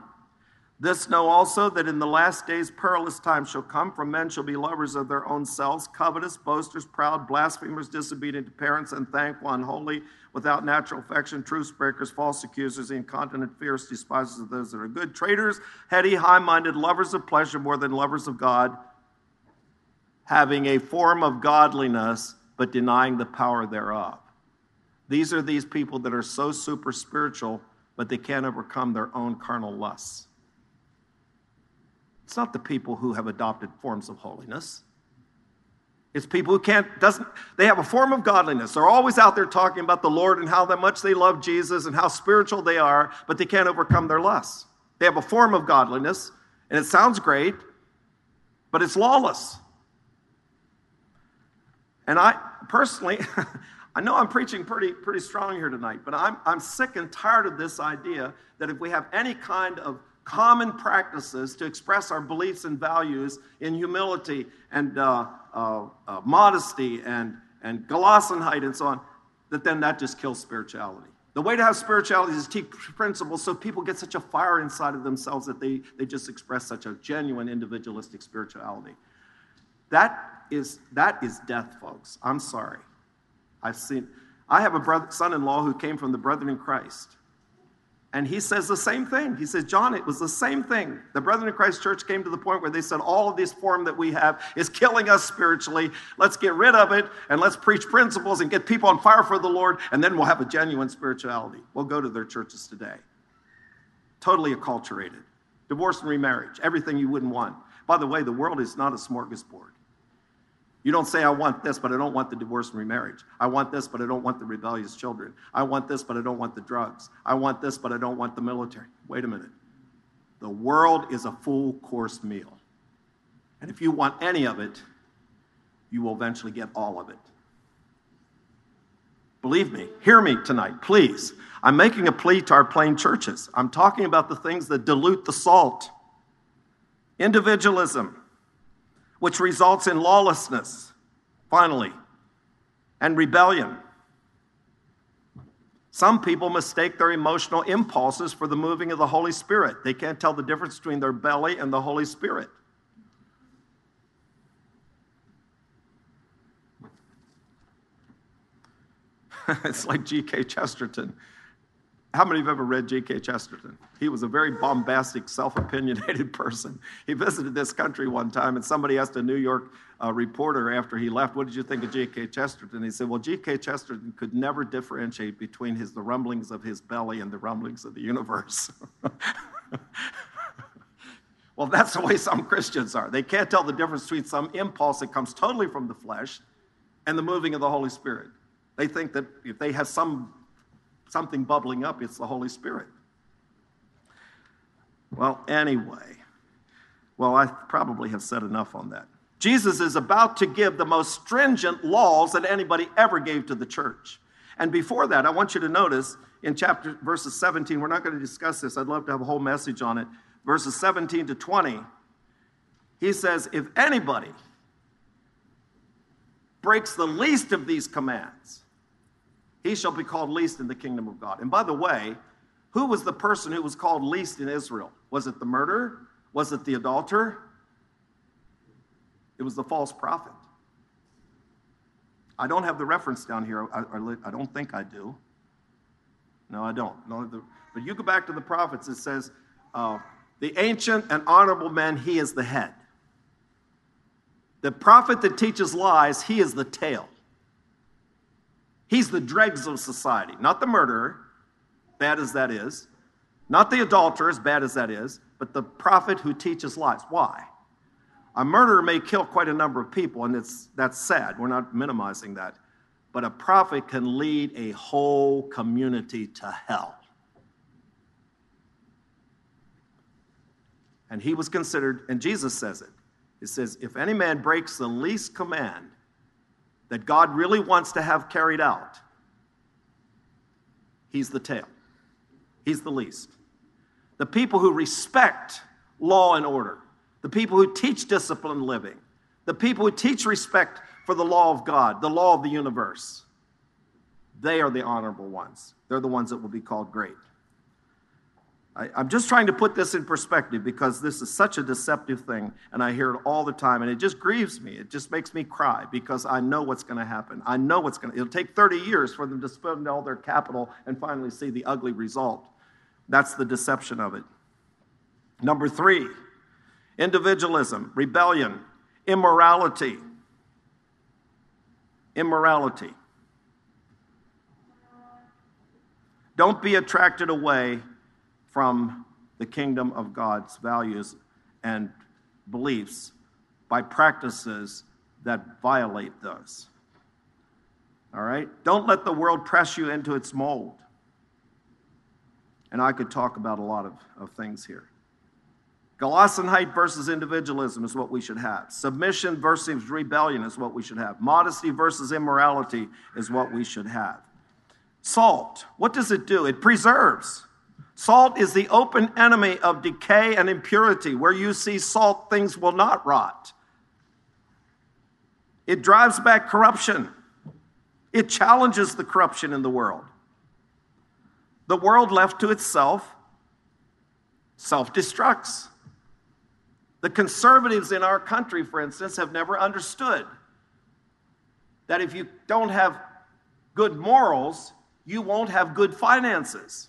This know also that in the last days perilous times shall come, for men shall be lovers of their own selves, covetous, boasters, proud, blasphemers, disobedient to parents, unthankful, unholy, without natural affection, truce breakers, false accusers, incontinent, fierce, despisers of those that are good, traitors, heady, high minded, lovers of pleasure more than lovers of God, having a form of godliness, but denying the power thereof. These are these people that are so super spiritual, but they can't overcome their own carnal lusts. It's not the people who have adopted forms of holiness. It's people who can't, doesn't, they have a form of godliness. They're always out there talking about the Lord and how much they love Jesus and how spiritual they are, but they can't overcome their lusts. They have a form of godliness, and it sounds great, but it's lawless. And I personally, [LAUGHS] I know I'm preaching pretty, pretty strong here tonight, but I'm, I'm sick and tired of this idea that if we have any kind of common practices to express our beliefs and values in humility and uh, uh, uh, modesty and, and Gelassenheit and so on, that then that just kills spirituality. The way to have spirituality is teach principles so people get such a fire inside of themselves that they, they just express such a genuine individualistic spirituality. That is, that is death, folks. I'm sorry. I've seen, I have a brother, son-in-law who came from the Brethren in Christ. And he says the same thing. He says, John, it was the same thing. The Brethren in Christ Church came to the point where they said, all of this form that we have is killing us spiritually. Let's get rid of it and let's preach principles and get people on fire for the Lord, and then we'll have a genuine spirituality. We'll go to their churches today. Totally acculturated. Divorce and remarriage, everything you wouldn't want. By the way, the world is not a smorgasbord. You don't say, I want this, but I don't want the divorce and remarriage. I want this, but I don't want the rebellious children. I want this, but I don't want the drugs. I want this, but I don't want the military. Wait a minute. The world is a full course meal. And if you want any of it, you will eventually get all of it. Believe me, hear me tonight, please. I'm making a plea to our plain churches. I'm talking about the things that dilute the salt. Individualism, which results in lawlessness, finally, and rebellion. Some people mistake their emotional impulses for the moving of the Holy Spirit. They can't tell the difference between their belly and the Holy Spirit. [LAUGHS] it's like G.K. Chesterton. How many of you have ever read G.K. Chesterton? He was a very bombastic, self opinionated [LAUGHS] person. He visited this country one time, and somebody asked a New York uh, reporter after he left, What did you think of G.K. Chesterton? He said, Well, G.K. Chesterton could never differentiate between his, the rumblings of his belly and the rumblings of the universe. [LAUGHS] well, that's the way some Christians are. They can't tell the difference between some impulse that comes totally from the flesh and the moving of the Holy Spirit. They think that if they have some something bubbling up, it's the Holy Spirit. Well, anyway, well, I probably have said enough on that. Jesus is about to give the most stringent laws that anybody ever gave to the church. And before that, I want you to notice in chapter verses 17, we're not going to discuss this. I'd love to have a whole message on it. Verses 17 to 20, he says, If anybody breaks the least of these commands, he shall be called least in the kingdom of God. And by the way, who was the person who was called least in Israel? Was it the murderer? Was it the adulterer? It was the false prophet. I don't have the reference down here. I, I don't think I do. No, I don't. No, the, but you go back to the prophets, it says, uh, the ancient and honorable man, he is the head. The prophet that teaches lies, he is the tail. He's the dregs of society, not the murderer, bad as that is, not the adulterer, as bad as that is, but the prophet who teaches lies. Why? A murderer may kill quite a number of people, and it's, that's sad. We're not minimizing that. But a prophet can lead a whole community to hell. And he was considered, and Jesus says it. He says, If any man breaks the least command, that God really wants to have carried out, he's the tail. He's the least. The people who respect law and order, the people who teach disciplined living, the people who teach respect for the law of God, the law of the universe, they are the honorable ones. They're the ones that will be called great. I, am just trying to put this in perspective because this is such a deceptive thing, and I hear it all the time, and it just grieves me. It just makes me cry because I know what's going to happen. I know what's going to. It'll take 30 years for them to spend all their capital and finally see the ugly result. That's the deception of it. Number three, individualism, rebellion, immorality. Immorality. Don't be attracted away from the kingdom of God's values and beliefs by practices that violate those. All right? Don't let the world press you into its mold. And I could talk about a lot of, of things here. Gelassenheit versus individualism is what we should have. Submission versus rebellion is what we should have. Modesty versus immorality is what we should have. Salt, what does it do? It preserves. Salt is the open enemy of decay and impurity. Where you see salt, things will not rot. It drives back corruption. It challenges the corruption in the world. The world left to itself self destructs. The conservatives in our country, for instance, have never understood that if you don't have good morals, you won't have good finances.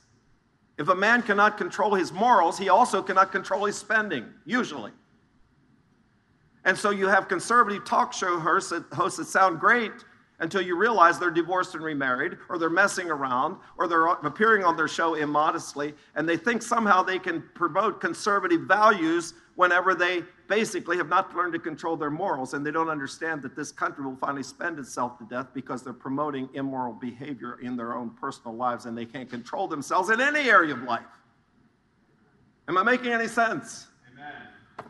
If a man cannot control his morals, he also cannot control his spending, usually. And so you have conservative talk show hosts that, sound great until you realize they're divorced and remarried, or they're messing around, or they're appearing on their show immodestly, and they think somehow they can promote conservative values whenever they basically have not learned to control their morals and they don't understand that this country will finally spend itself to death because they're promoting immoral behavior in their own personal lives and they can't control themselves in any area of life. Am I making any sense? Amen.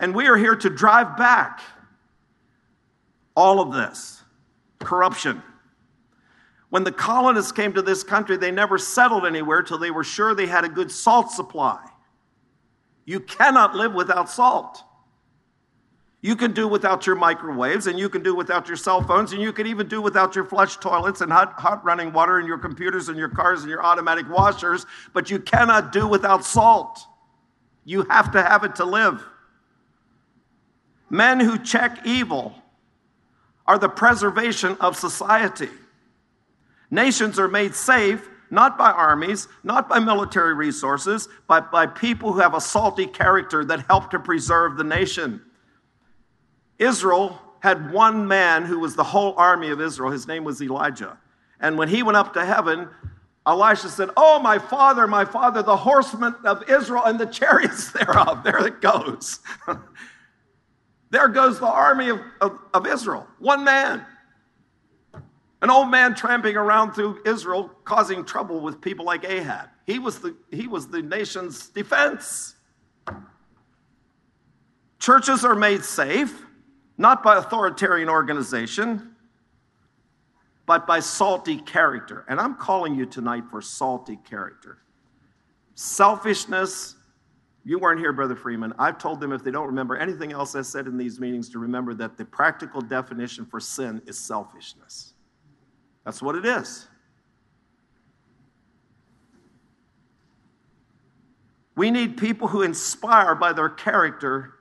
And we are here to drive back all of this corruption. When the colonists came to this country, they never settled anywhere till they were sure they had a good salt supply. You cannot live without salt. You can do without your microwaves, and you can do without your cell phones, and you can even do without your flush toilets and hot, hot running water and your computers and your cars and your automatic washers, but you cannot do without salt. You have to have it to live. Men who check evil are the preservation of society. Nations are made safe not by armies, not by military resources, but by people who have a salty character that help to preserve the nation. Israel had one man who was the whole army of Israel. His name was Elijah. And when he went up to heaven, Elisha said, Oh, my father, my father, the horsemen of Israel and the chariots [LAUGHS] thereof. There it goes. [LAUGHS] there goes the army of, of, of Israel. One man. An old man tramping around through Israel, causing trouble with people like Ahab. He was the, he was the nation's defense. Churches are made safe, not by authoritarian organization, but by salty character. And I'm calling you tonight for salty character. Selfishness, you weren't here, Brother Freeman. I've told them if they don't remember anything else I said in these meetings to remember that the practical definition for sin is selfishness. That's what it is. We need people who inspire by their character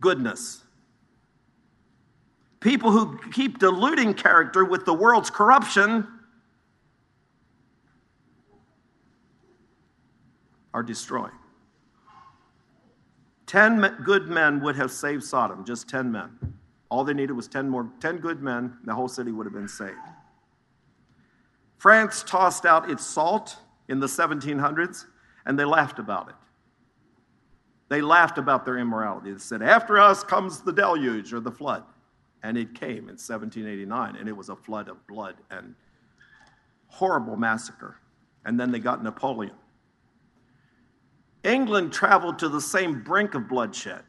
goodness. People who keep diluting character with the world's corruption are destroying. 10 good men would have saved Sodom, just 10 men. All they needed was 10 more, 10 good men, and the whole city would have been saved. France tossed out its salt in the 1700s, and they laughed about it. They laughed about their immorality. They said, After us comes the deluge or the flood. And it came in 1789, and it was a flood of blood and horrible massacre. And then they got Napoleon. England traveled to the same brink of bloodshed.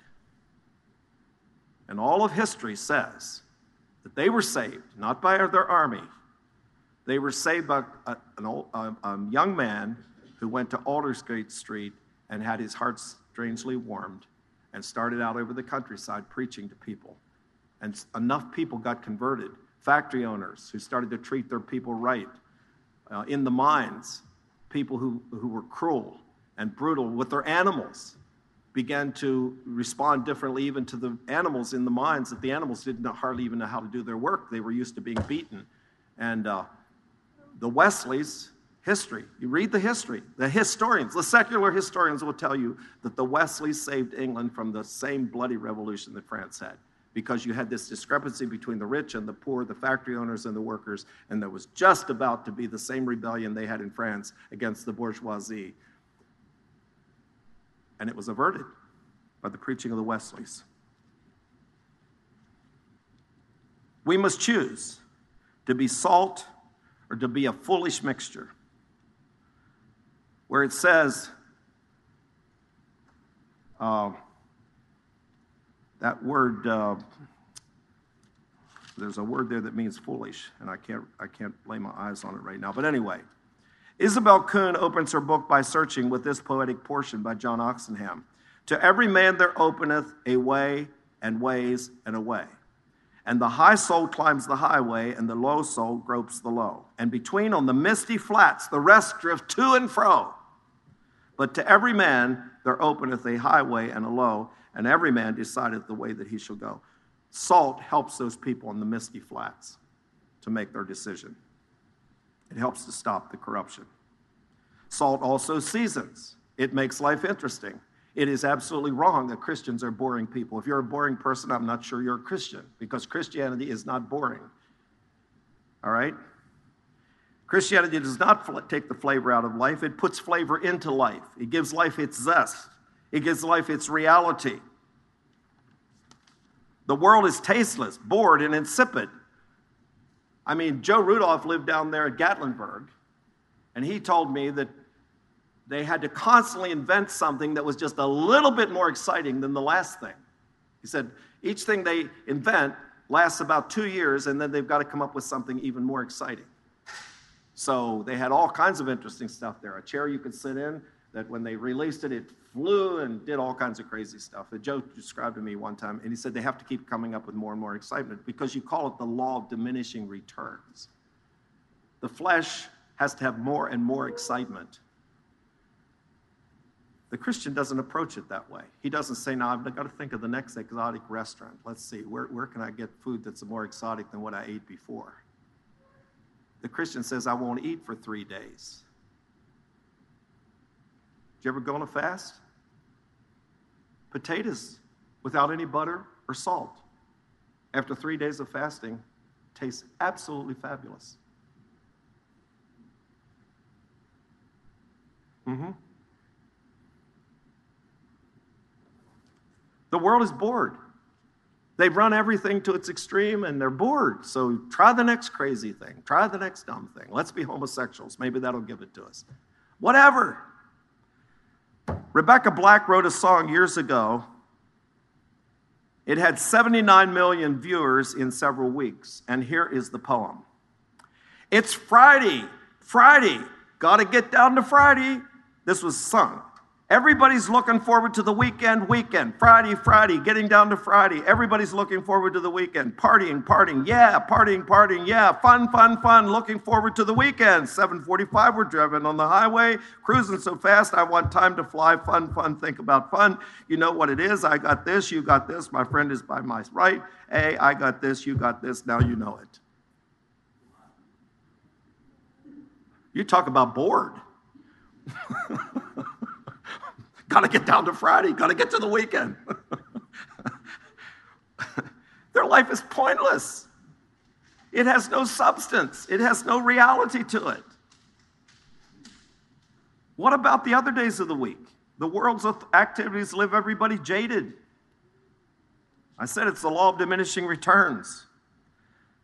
And all of history says that they were saved, not by their army. They were saved by a, old, a, a young man who went to Aldersgate Street and had his heart strangely warmed and started out over the countryside preaching to people and enough people got converted. Factory owners who started to treat their people right. Uh, in the mines, people who, who were cruel and brutal with their animals began to respond differently even to the animals in the mines that the animals didn't hardly even know how to do their work. They were used to being beaten. And uh, the Wesleys, history, you read the history, the historians, the secular historians will tell you that the Wesleys saved England from the same bloody revolution that France had because you had this discrepancy between the rich and the poor, the factory owners and the workers, and there was just about to be the same rebellion they had in France against the bourgeoisie. And it was averted by the preaching of the Wesleys. We must choose to be salt or to be a foolish mixture. Where it says, uh, that word, uh, there's a word there that means foolish, and I can't, I can't lay my eyes on it right now. But anyway, Isobel Kuhn opens her book by searching with this poetic portion by John Oxenham. To every man there openeth a way, and ways, and a way. And the high soul climbs the highway, and the low soul gropes the low. And between on the misty flats, the rest drift to and fro. But to every man there openeth a highway and a low, and every man decideth the way that he shall go. Salt helps those people in the misty flats to make their decision. It helps to stop the corruption. Salt also seasons. It makes life interesting. It is absolutely wrong that Christians are boring people. If you're a boring person, I'm not sure you're a Christian because Christianity is not boring. All right? Christianity does not take the flavor out of life, it puts flavor into life. It gives life its zest, it gives life its reality. The world is tasteless, bored, and insipid. I mean, Joe Rudolph lived down there at Gatlinburg, and he told me that they had to constantly invent something that was just a little bit more exciting than the last thing. He said, each thing they invent lasts about two years, and then they've got to come up with something even more exciting. So they had all kinds of interesting stuff there. A chair you could sit in, that when they released it, it flew and did all kinds of crazy stuff. A Joe described to me one time, and he said they have to keep coming up with more and more excitement because you call it the law of diminishing returns. The flesh has to have more and more excitement. The Christian doesn't approach it that way. He doesn't say, Now I've got to think of the next exotic restaurant. Let's see, where, where can I get food that's more exotic than what I ate before? The Christian says, I won't eat for three days. Did you ever go on a fast? Potatoes without any butter or salt. After three days of fasting, tastes absolutely fabulous. Mm-hmm. The world is bored. They've run everything to its extreme and they're bored. So try the next crazy thing. Try the next dumb thing. Let's be homosexuals. Maybe that'll give it to us. Whatever. Rebecca Black wrote a song years ago. It had 79 million viewers in several weeks. And here is the poem It's Friday. Friday. Got to get down to Friday. This was sung. Everybody's looking forward to the weekend, weekend, Friday, Friday, getting down to Friday. Everybody's looking forward to the weekend, partying, partying, yeah, partying, partying, yeah, fun, fun, fun, looking forward to the weekend. 745, we're driving on the highway, cruising so fast, I want time to fly, fun, fun, think about fun. You know what it is, I got this, you got this, my friend is by my right. Hey, I got this, you got this, now you know it. You talk about bored. [LAUGHS] Got to get down to Friday, got to get to the weekend. [LAUGHS] Their life is pointless. It has no substance, it has no reality to it. What about the other days of the week? The world's activities leave everybody jaded. I said it's the law of diminishing returns.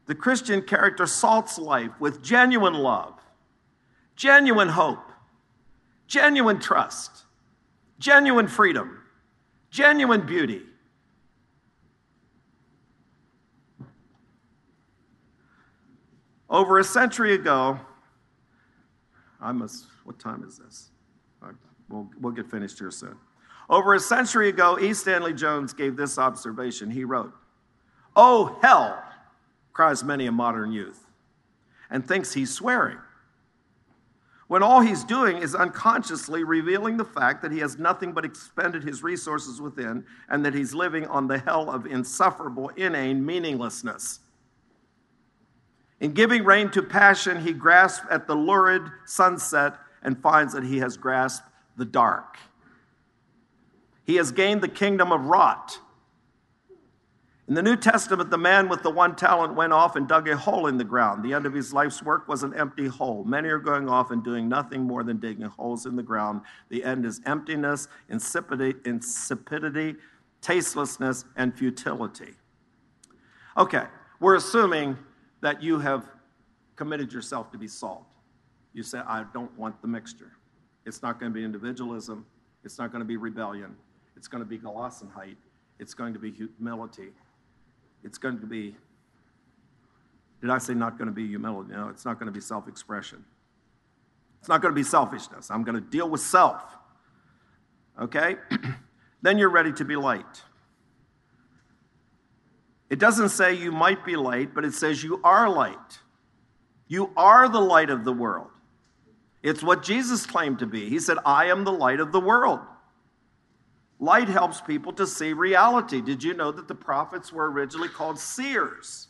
The Christian character salts life with genuine love, genuine hope, genuine trust, genuine freedom, genuine beauty. Over a century ago, I must, what time is this? We'll, we'll get finished here soon. Over a century ago, E. Stanley Jones gave this observation. He wrote, Oh, hell, cries many a modern youth, and thinks he's swearing when all he's doing is unconsciously revealing the fact that he has nothing but expended his resources within and that he's living on the hell of insufferable, inane meaninglessness. In giving rein to passion, he grasps at the lurid sunset and finds that he has grasped the dark. He has gained the kingdom of rot in the New Testament, the man with the one talent went off and dug a hole in the ground. The end of his life's work was an empty hole. Many are going off and doing nothing more than digging holes in the ground. The end is emptiness, insipidity, insipidity tastelessness, and futility. Okay, we're assuming that you have committed yourself to be salt. You say, I don't want the mixture. It's not going to be individualism. It's not going to be rebellion. It's going to be Gelassenheit. It's going to be humility it's going to be, did I say not going to be humility? No, it's not going to be self expression. It's not going to be selfishness. I'm going to deal with self. Okay? [CLEARS THROAT] then you're ready to be light. It doesn't say you might be light, but it says you are light. You are the light of the world. It's what Jesus claimed to be. He said, I am the light of the world. Light helps people to see reality. Did you know that the prophets were originally called seers?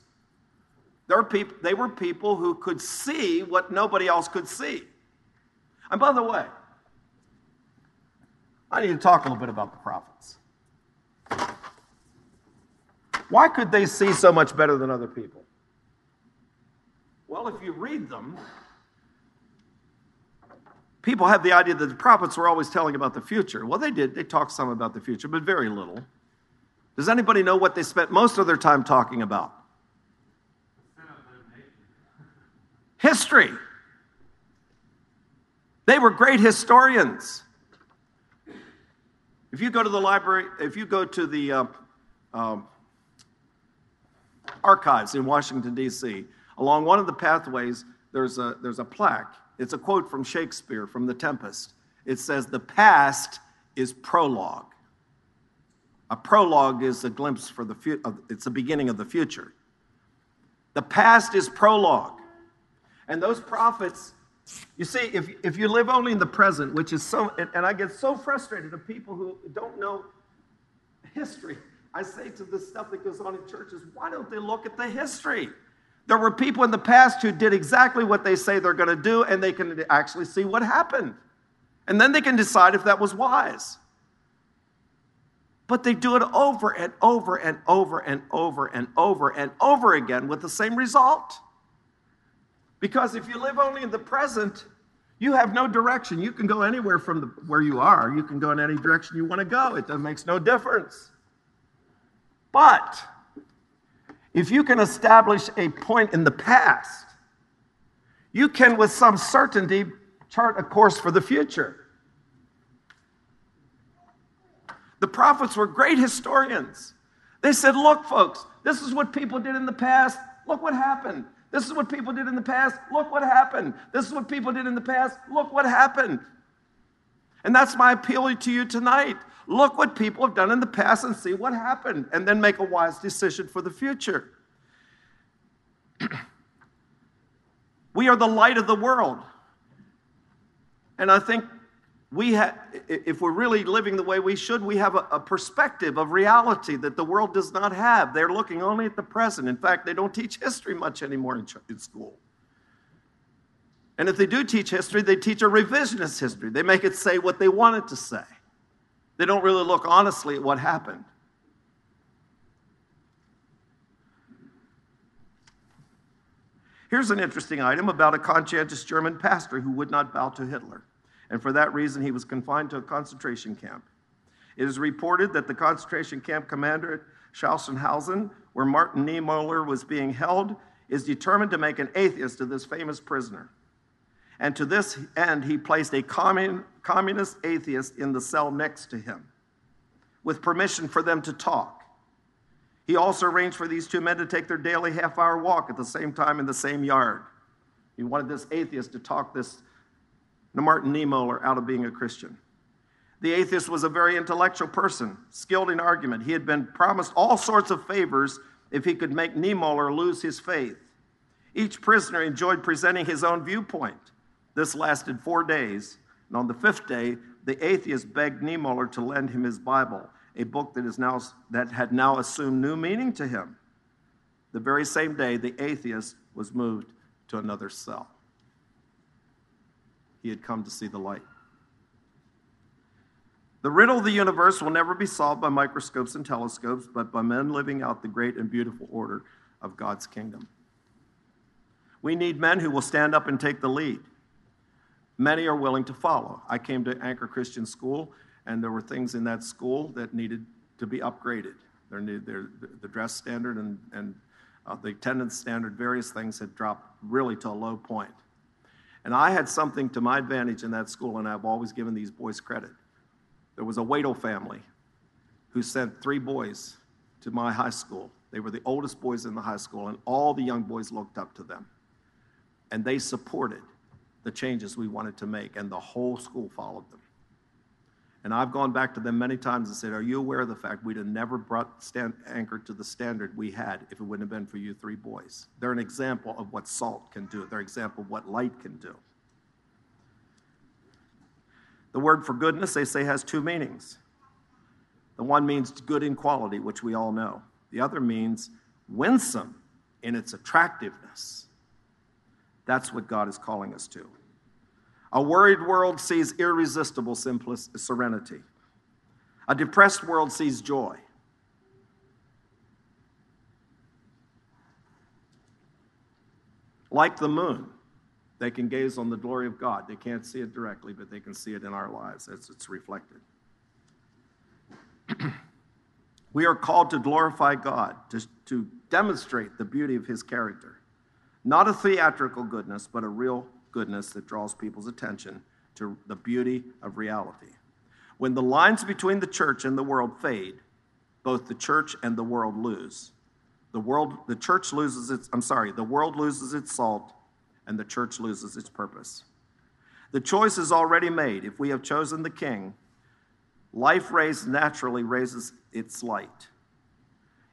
People, they were people who could see what nobody else could see. And by the way, I need to talk a little bit about the prophets. Why could they see so much better than other people? Well, if you read them, people have the idea that the prophets were always telling about the future. Well, they did. They talked some about the future, but very little. Does anybody know what they spent most of their time talking about? History. They were great historians. If you go to the library, if you go to the uh, um, archives in Washington, D.C., along one of the pathways, there's a, there's a plaque it's a quote from Shakespeare from The Tempest. it says the past is prologue. A prologue is a glimpse for the future, it's the beginning of the future. The past is prologue. And those prophets, you see, if, if you live only in the present, which is so, and, and I get so frustrated of people who don't know history. I say to the stuff that goes on in churches, why don't they look at the history? There were people in the past who did exactly what they say they're going to do, and they can actually see what happened. And then they can decide if that was wise. But they do it over and over and over and over and over and over again with the same result. Because if you live only in the present, you have no direction. You can go anywhere from the, where you are. You can go in any direction you want to go. It makes no difference. But if you can establish a point in the past, you can, with some certainty, chart a course for the future. The prophets were great historians. They said, Look, folks, this is what people did in the past. Look what happened. This is what people did in the past. Look what happened. This is what people did in the past. Look what happened. And that's my appeal to you tonight. Look what people have done in the past and see what happened, and then make a wise decision for the future. [CLEARS THROAT] we are the light of the world. And I think we have, if we're really living the way we should, we have a, a, perspective of reality that the world does not have. They're looking only at the present. In fact, they don't teach history much anymore in, in school. And if they do teach history, they teach a revisionist history. They make it say what they want it to say. They don't really look honestly at what happened. Here's an interesting item about a conscientious German pastor who would not bow to Hitler and for that reason he was confined to a concentration camp. It is reported that the concentration camp commander at Sachsenhausen, where Martin Niemöller was being held, is determined to make an atheist of this famous prisoner. And to this end, he placed a commun- communist atheist in the cell next to him, with permission for them to talk. He also arranged for these two men to take their daily half hour walk at the same time in the same yard. He wanted this atheist to talk this Martin Niemöller out of being a Christian. The atheist was a very intellectual person, skilled in argument. He had been promised all sorts of favors if he could make Niemöller lose his faith. Each prisoner enjoyed presenting his own viewpoint. This lasted four days, and on the fifth day, the atheist begged Niemöller to lend him his Bible, a book that, is now, that had now assumed new meaning to him. The very same day, the atheist was moved to another cell he had come to see the light. The riddle of the universe will never be solved by microscopes and telescopes, but by men living out the great and beautiful order of God's kingdom. We need men who will stand up and take the lead. Many are willing to follow. I came to Anchor Christian School, and there were things in that school that needed to be upgraded. The dress standard and, and uh, the attendance standard, various things had dropped really to a low point. And I had something to my advantage in that school, and I've always given these boys credit. There was a Wadle family who sent three boys to my high school. They were the oldest boys in the high school, and all the young boys looked up to them. And they supported the changes we wanted to make, and the whole school followed them. And I've gone back to them many times and said, Are you aware of the fact we'd have never brought stand, Anchor to the standard we had if it wouldn't have been for you three boys? They're an example of what salt can do, they're an example of what light can do. The word for goodness, they say, has two meanings. The one means good in quality, which we all know, the other means winsome in its attractiveness. That's what God is calling us to. A worried world sees irresistible serenity. A depressed world sees joy. Like the moon, they can gaze on the glory of God. They can't see it directly, but they can see it in our lives as it's reflected. [CLEARS THROAT] we are called to glorify God, to, to demonstrate the beauty of His character. Not a theatrical goodness, but a real goodness that draws people's attention to the beauty of reality. When the lines between the church and the world fade, both the church and the world lose. The world, the church loses its, I'm sorry, the world loses its salt and the church loses its purpose. The choice is already made. If we have chosen the king, life raised naturally raises its light.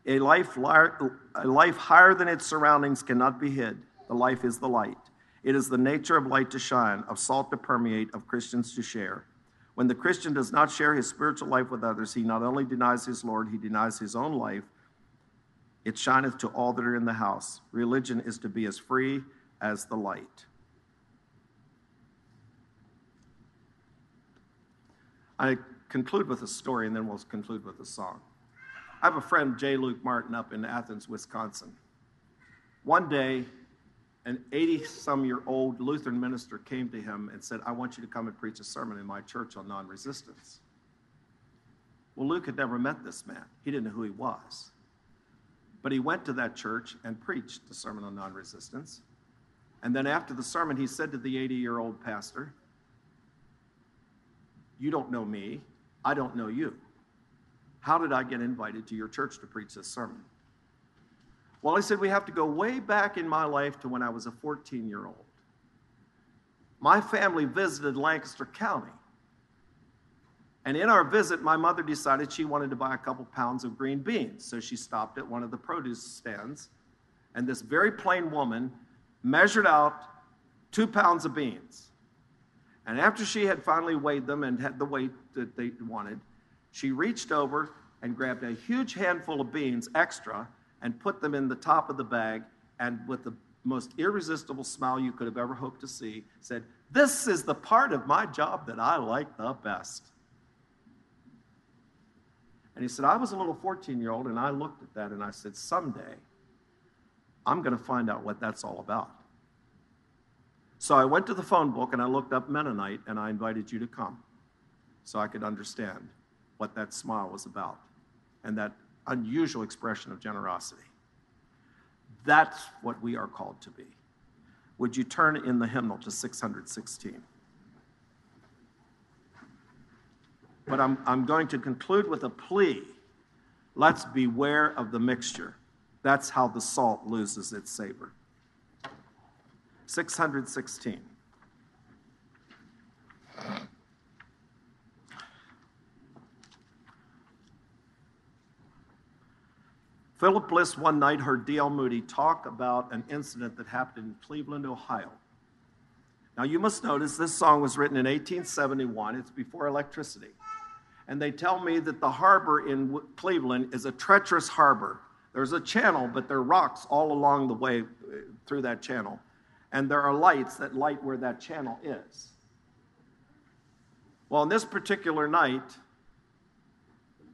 A life, a life higher than its surroundings cannot be hid. The life is the light. It is the nature of light to shine, of salt to permeate, of Christians to share. When the Christian does not share his spiritual life with others, he not only denies his Lord, he denies his own life. It shineth to all that are in the house. Religion is to be as free as the light. I conclude with a story and then we'll conclude with a song. I have a friend, J. Luke Martin, up in Athens, Wisconsin. One day, an 80 some year old Lutheran minister came to him and said, I want you to come and preach a sermon in my church on non resistance. Well, Luke had never met this man, he didn't know who he was. But he went to that church and preached the sermon on non resistance. And then after the sermon, he said to the 80 year old pastor, You don't know me, I don't know you. How did I get invited to your church to preach this sermon? Well, I said, we have to go way back in my life to when I was a 14 year old. My family visited Lancaster County. And in our visit, my mother decided she wanted to buy a couple pounds of green beans. So she stopped at one of the produce stands. And this very plain woman measured out two pounds of beans. And after she had finally weighed them and had the weight that they wanted, she reached over and grabbed a huge handful of beans extra and put them in the top of the bag and with the most irresistible smile you could have ever hoped to see said, This is the part of my job that I like the best. And he said, I was a little 14 year old and I looked at that and I said, Someday I'm going to find out what that's all about. So I went to the phone book and I looked up Mennonite and I invited you to come so I could understand what that smile was about and that unusual expression of generosity. That's what we are called to be. Would you turn in the hymnal to 616? But I'm, I'm going to conclude with a plea. Let's beware of the mixture. That's how the salt loses its savor. 616. Philip Bliss one night heard D.L. Moody talk about an incident that happened in Cleveland, Ohio. Now, you must notice this song was written in 1871. It's before electricity. And they tell me that the harbor in Cleveland is a treacherous harbor. There's a channel, but there are rocks all along the way uh, through that channel and there are lights that light where that channel is. Well, on this particular night,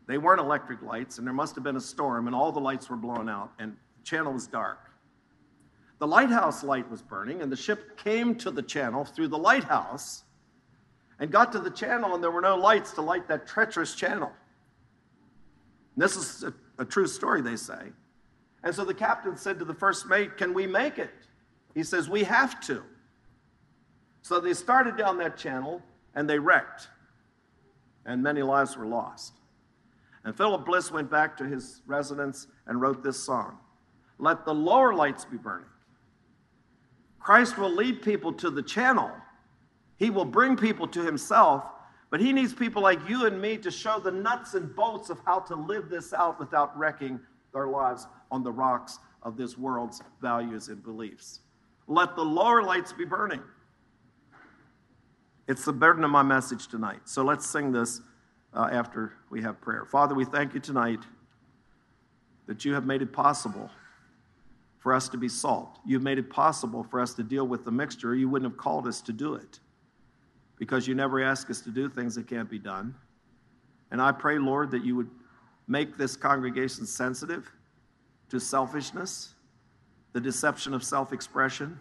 they weren't electric lights, and there must have been a storm, and all the lights were blown out, and the channel was dark. The lighthouse light was burning, and the ship came to the channel through the lighthouse and got to the channel, and there were no lights to light that treacherous channel. And this is a, a true story, they say. And so the captain said to the first mate, Can we make it? He says, We have to. So they started down that channel and they wrecked, and many lives were lost. And Philip Bliss went back to his residence and wrote this song Let the lower lights be burning. Christ will lead people to the channel, He will bring people to Himself. But he needs people like you and me to show the nuts and bolts of how to live this out without wrecking their lives on the rocks of this world's values and beliefs. Let the lower lights be burning. It's the burden of my message tonight. So let's sing this uh, after we have prayer. Father, we thank you tonight that you have made it possible for us to be salt. You've made it possible for us to deal with the mixture. You wouldn't have called us to do it because you never ask us to do things that can't be done. And I pray, Lord, that you would make this congregation sensitive to selfishness the deception of self expression,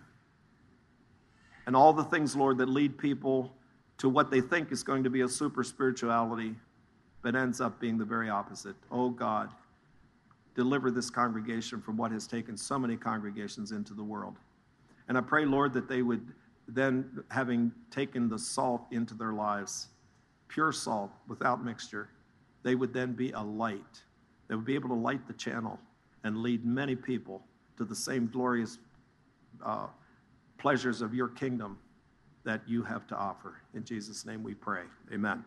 and all the things, Lord, that lead people to what they think is going to be a super spirituality, but ends up being the very opposite. Oh God, deliver this congregation from what has taken so many congregations into the world. And I pray, Lord, that they would then, having taken the salt into their lives, pure salt without mixture, they would then be a light. They would be able to light the channel and lead many people to the same glorious uh, pleasures of your kingdom that you have to offer. In Jesus' name we pray. Amen.